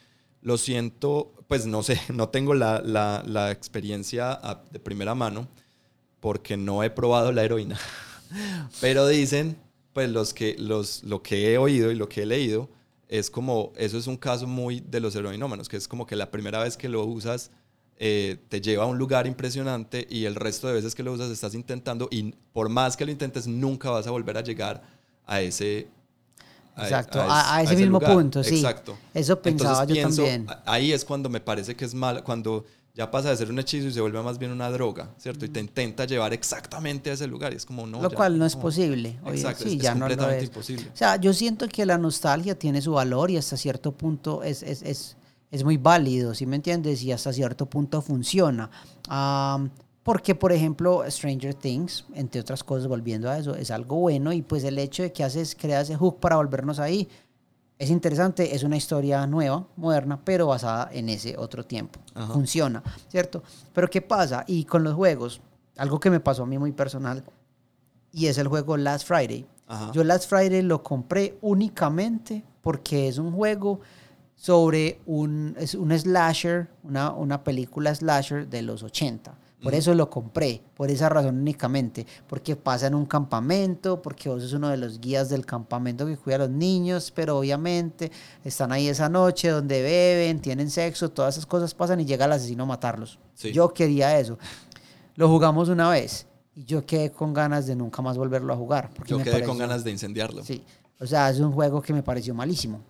lo siento, pues no sé, no tengo la, la, la experiencia de primera mano, porque no he probado la heroína. Pero dicen, pues los que, los, lo que he oído y lo que he leído, es como, eso es un caso muy de los heroinómanos, que es como que la primera vez que lo usas eh, te lleva a un lugar impresionante y el resto de veces que lo usas estás intentando y por más que lo intentes nunca vas a volver a llegar a ese Exacto, a, ese, mismo punto, sí. Exacto. Eso pensaba yo también. Ahí es cuando me parece que es mal, cuando ya pasa de ser un hechizo y se vuelve más bien una droga, ¿cierto? Y te intenta llevar exactamente a ese lugar y es como no. Lo cual no es posible. Exacto, sí, ya completamente imposible. O sea, yo siento que la nostalgia tiene su valor y hasta cierto punto es, es, es es muy válido, ¿sí me entiendes? Y hasta cierto punto funciona. porque, por ejemplo, Stranger Things, entre otras cosas, volviendo a eso, es algo bueno y pues el hecho de que haces, creas ese hook para volvernos ahí, es interesante, es una historia nueva, moderna, pero basada en ese otro tiempo. Funciona, ¿cierto? Pero ¿qué pasa? Y con los juegos, algo que me pasó a mí muy personal, y es el juego Last Friday. Yo Last Friday lo compré únicamente porque es un juego sobre un, es un slasher, una, una película slasher de los 80. Por eso lo compré, por esa razón únicamente, porque pasa en un campamento, porque vos sos uno de los guías del campamento que cuida a los niños, pero obviamente están ahí esa noche donde beben, tienen sexo, todas esas cosas pasan y llega el asesino a matarlos. Yo quería eso. Lo jugamos una vez y yo quedé con ganas de nunca más volverlo a jugar. Yo quedé con ganas de incendiarlo. Sí, o sea, es un juego que me pareció malísimo.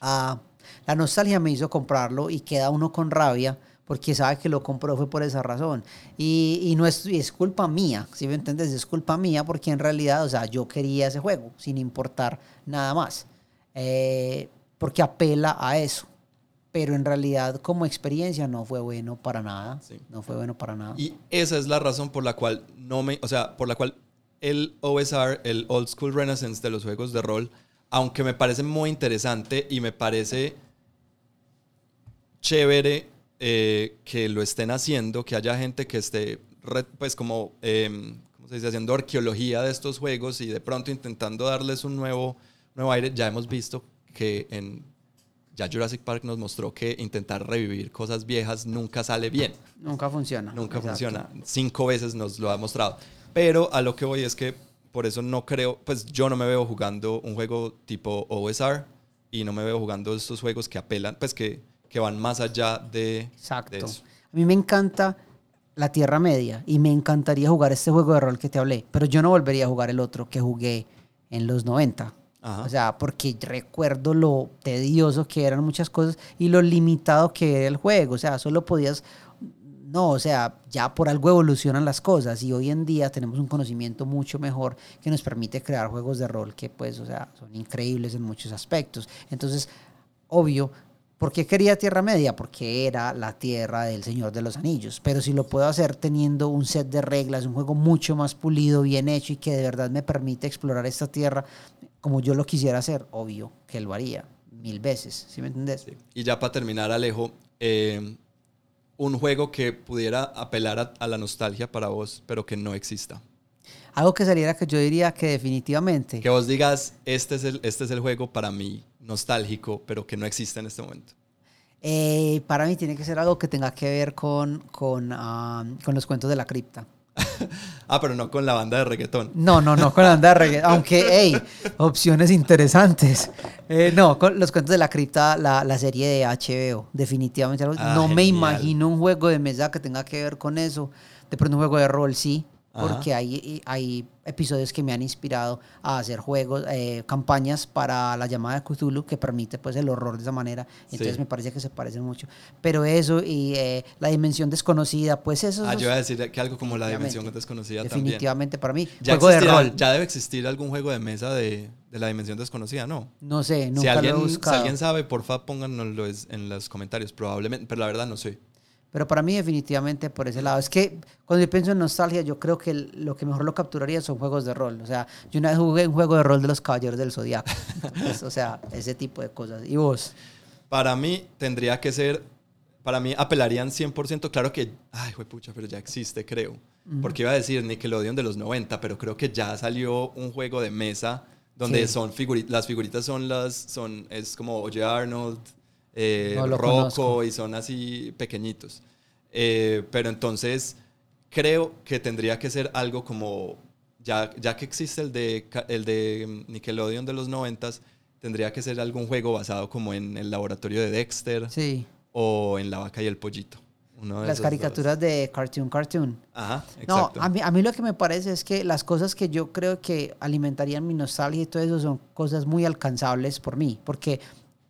Ah la nostalgia me hizo comprarlo y queda uno con rabia porque sabe que lo compró fue por esa razón. Y, no es, es, culpa mía, si me entiendes, es culpa mía porque en realidad, o sea, yo quería ese juego sin importar nada más. Eh, porque apela a eso. Pero en realidad como experiencia no fue bueno para nada. No fue bueno para nada. Y esa es la razón por la cual no me, o sea, por la cual el OSR, el Old School Renaissance de los juegos de rol, aunque me parece muy interesante y me parece chévere eh, que lo estén haciendo, que haya gente que esté, pues como, eh, ¿cómo se dice?, haciendo arqueología de estos juegos y de pronto intentando darles un nuevo, nuevo aire. Ya hemos visto que en ya Jurassic Park nos mostró que intentar revivir cosas viejas nunca sale bien. Nunca funciona. Nunca funciona. Cinco veces nos lo ha mostrado. Pero a lo que voy es que por eso no creo, pues yo no me veo jugando un juego tipo OSR y no me veo jugando estos juegos que apelan, pues que, que van más allá de, Exacto. de eso. A mí me encanta la Tierra Media y me encantaría jugar este juego de rol que te hablé, pero yo no volvería a jugar el otro que jugué en los 90. Ajá. O sea, porque recuerdo lo tedioso que eran muchas cosas y lo limitado que era el juego. O sea, solo podías... No, o sea, ya por algo evolucionan las cosas y hoy en día tenemos un conocimiento mucho mejor que nos permite crear juegos de rol que pues, o sea, son increíbles en muchos aspectos. Entonces, obvio, ¿por qué quería Tierra Media? Porque era la tierra del Señor de los Anillos. Pero si lo puedo hacer teniendo un set de reglas, un juego mucho más pulido, bien hecho y que de verdad me permite explorar esta tierra como yo lo quisiera hacer, obvio que lo haría mil veces. ¿Sí me entendés? Y ya para terminar, Alejo, eh, un juego que pudiera apelar a, a la nostalgia para vos, pero que no exista. Algo que saliera que yo diría que definitivamente. Que vos digas, este es el, este es el juego para mí nostálgico, pero que no existe en este momento. Eh, para mí tiene que ser algo que tenga que ver con, con, con los cuentos de la cripta. ah, pero no con la banda de reggaetón. No, no, no con la banda de reggaetón. Aunque, hey, opciones interesantes. Eh, no, con los cuentos de la cripta, la, la serie de HBO, definitivamente. Ah, no me imagino un juego de mesa que tenga que ver con eso. De pronto un juego de rol, sí. Porque hay, hay episodios que me han inspirado a hacer juegos, eh, campañas para la llamada de Cthulhu que permite pues el horror de esa manera. Entonces Sí. me parece que se parecen mucho. Pero eso y eh, la dimensión desconocida, pues eso Ah, yo iba a decir que algo como la dimensión desconocida también. definitivamente para mí. Ya, juego de rol. ya debe existir algún juego de mesa de, de la dimensión desconocida, ¿no? No sé, nunca Si alguien, lo he si buscado. alguien sabe, porfa, pónganoslo en los comentarios, probablemente, pero la verdad no sé. Pero para mí definitivamente por ese lado. Es que cuando yo pienso en nostalgia, yo creo que lo que mejor lo capturaría son juegos de rol. O sea, yo una vez jugué un juego de rol de los Caballeros del Zodiaco. O sea, ese tipo de cosas. ¿Y vos? Para mí tendría que ser, para mí apelarían 100%, claro que, ay, pucha, pero ya existe, creo. Porque iba a decir Nickelodeon de los 90, pero creo que ya salió un juego de mesa donde Sí. son figuritas, las figuritas son las, son, es como Oye Arnold, eh, No Rocco conozco. y son así pequeñitos. Eh, pero entonces creo que tendría que ser algo como, ya, ya que existe el de, el de Nickelodeon de los 90, tendría que ser algún juego basado como en el laboratorio de Dexter Sí. o en La Vaca y el Pollito. Las caricaturas de Cartoon Cartoon. Ajá, No, exacto. a mí, a mí lo que me parece es que las cosas que yo creo que alimentarían mi nostalgia y todo eso son cosas muy alcanzables por mí, porque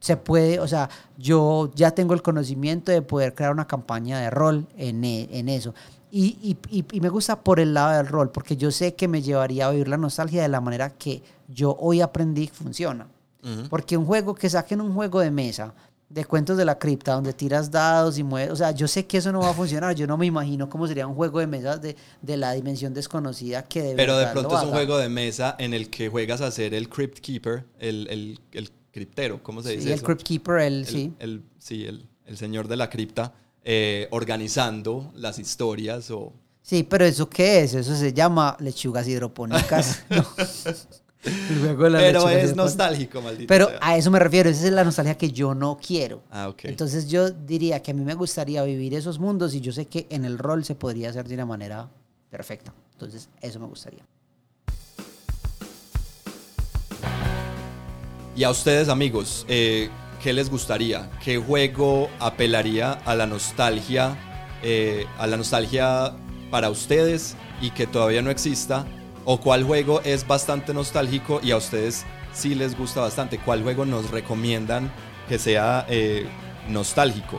se puede, o sea, yo ya tengo el conocimiento de poder crear una campaña de rol en, e- en eso. Y, y- y- me gusta por el lado del rol, porque yo sé que me llevaría a vivir la nostalgia de la manera que yo hoy aprendí que funciona. Ujú. Porque un juego, que saquen un juego de mesa de cuentos de la cripta donde tiras dados y mueves, o sea, yo sé que eso no va a funcionar, yo no me imagino cómo sería un juego de mesa de, de la dimensión desconocida que de Pero de pronto es un juego de mesa en el que juegas a ser el Crypt Keeper, el, el, el criptero, ¿cómo se Sí, dice el eso? Crypt Keeper, el, el, sí. el- sí, el, el señor de la cripta, eh, organizando las historias o... Sí, pero ¿eso qué es? Eso se llama lechugas hidropónicas. No. Pero es nostálgico, maldito Pero sea. a eso me refiero, esa es la nostalgia que yo no quiero. Ah, ok. Entonces yo diría que a mí me gustaría vivir esos mundos y yo sé que en el rol se podría hacer de una manera perfecta. Entonces eso me gustaría. Y a ustedes, amigos, eh, ¿qué les gustaría? ¿Qué juego apelaría a la nostalgia, eh, a la nostalgia para ustedes y que todavía no exista? ¿O cuál juego es bastante nostálgico y a ustedes sí les gusta bastante? ¿Cuál juego nos recomiendan que sea eh, nostálgico?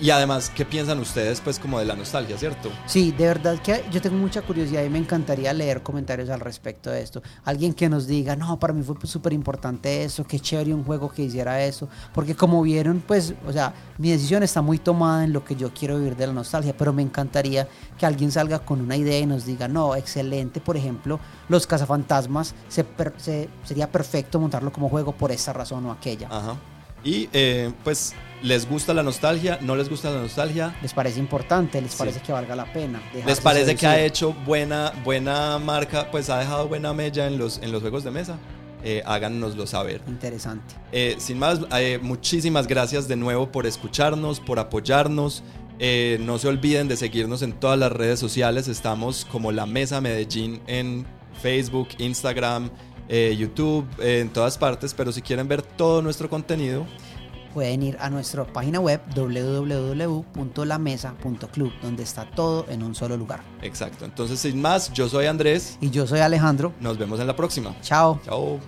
Y además, ¿qué piensan ustedes pues como de la nostalgia, cierto? Sí, de verdad que yo tengo mucha curiosidad y me encantaría leer comentarios al respecto de esto. Alguien que nos diga, no, para mí fue súper importante eso, qué chévere un juego que hiciera eso. Porque como vieron, pues, o sea, mi decisión está muy tomada en lo que yo quiero vivir de la nostalgia, pero me encantaría que alguien salga con una idea y nos diga, no, excelente, por ejemplo, los cazafantasmas, se per- se- sería perfecto montarlo como juego por esta razón o aquella. Ajá. Y eh, pues, ¿les gusta la nostalgia? ¿No les gusta la nostalgia? ¿Les parece importante? ¿Les Sí. parece que valga la pena? ¿Les parece que ha hecho buena, buena marca, pues ha dejado buena mella en los, en los juegos de mesa? eh, háganoslo saber. Interesante. Eh, sin más, eh, muchísimas gracias de nuevo por escucharnos, por apoyarnos. Eh, no se olviden de seguirnos en todas las redes sociales. Estamos como La Mesa Medellín en Facebook, Instagram, eh, YouTube, eh, en todas partes. Pero si quieren ver todo nuestro contenido, Pueden ir a nuestra página web www.lamesa.club, donde está todo en un solo lugar. exacto. Entonces, sin más, yo soy Andrés. Y yo soy Alejandro. Nos vemos en la próxima. Chao. Chao.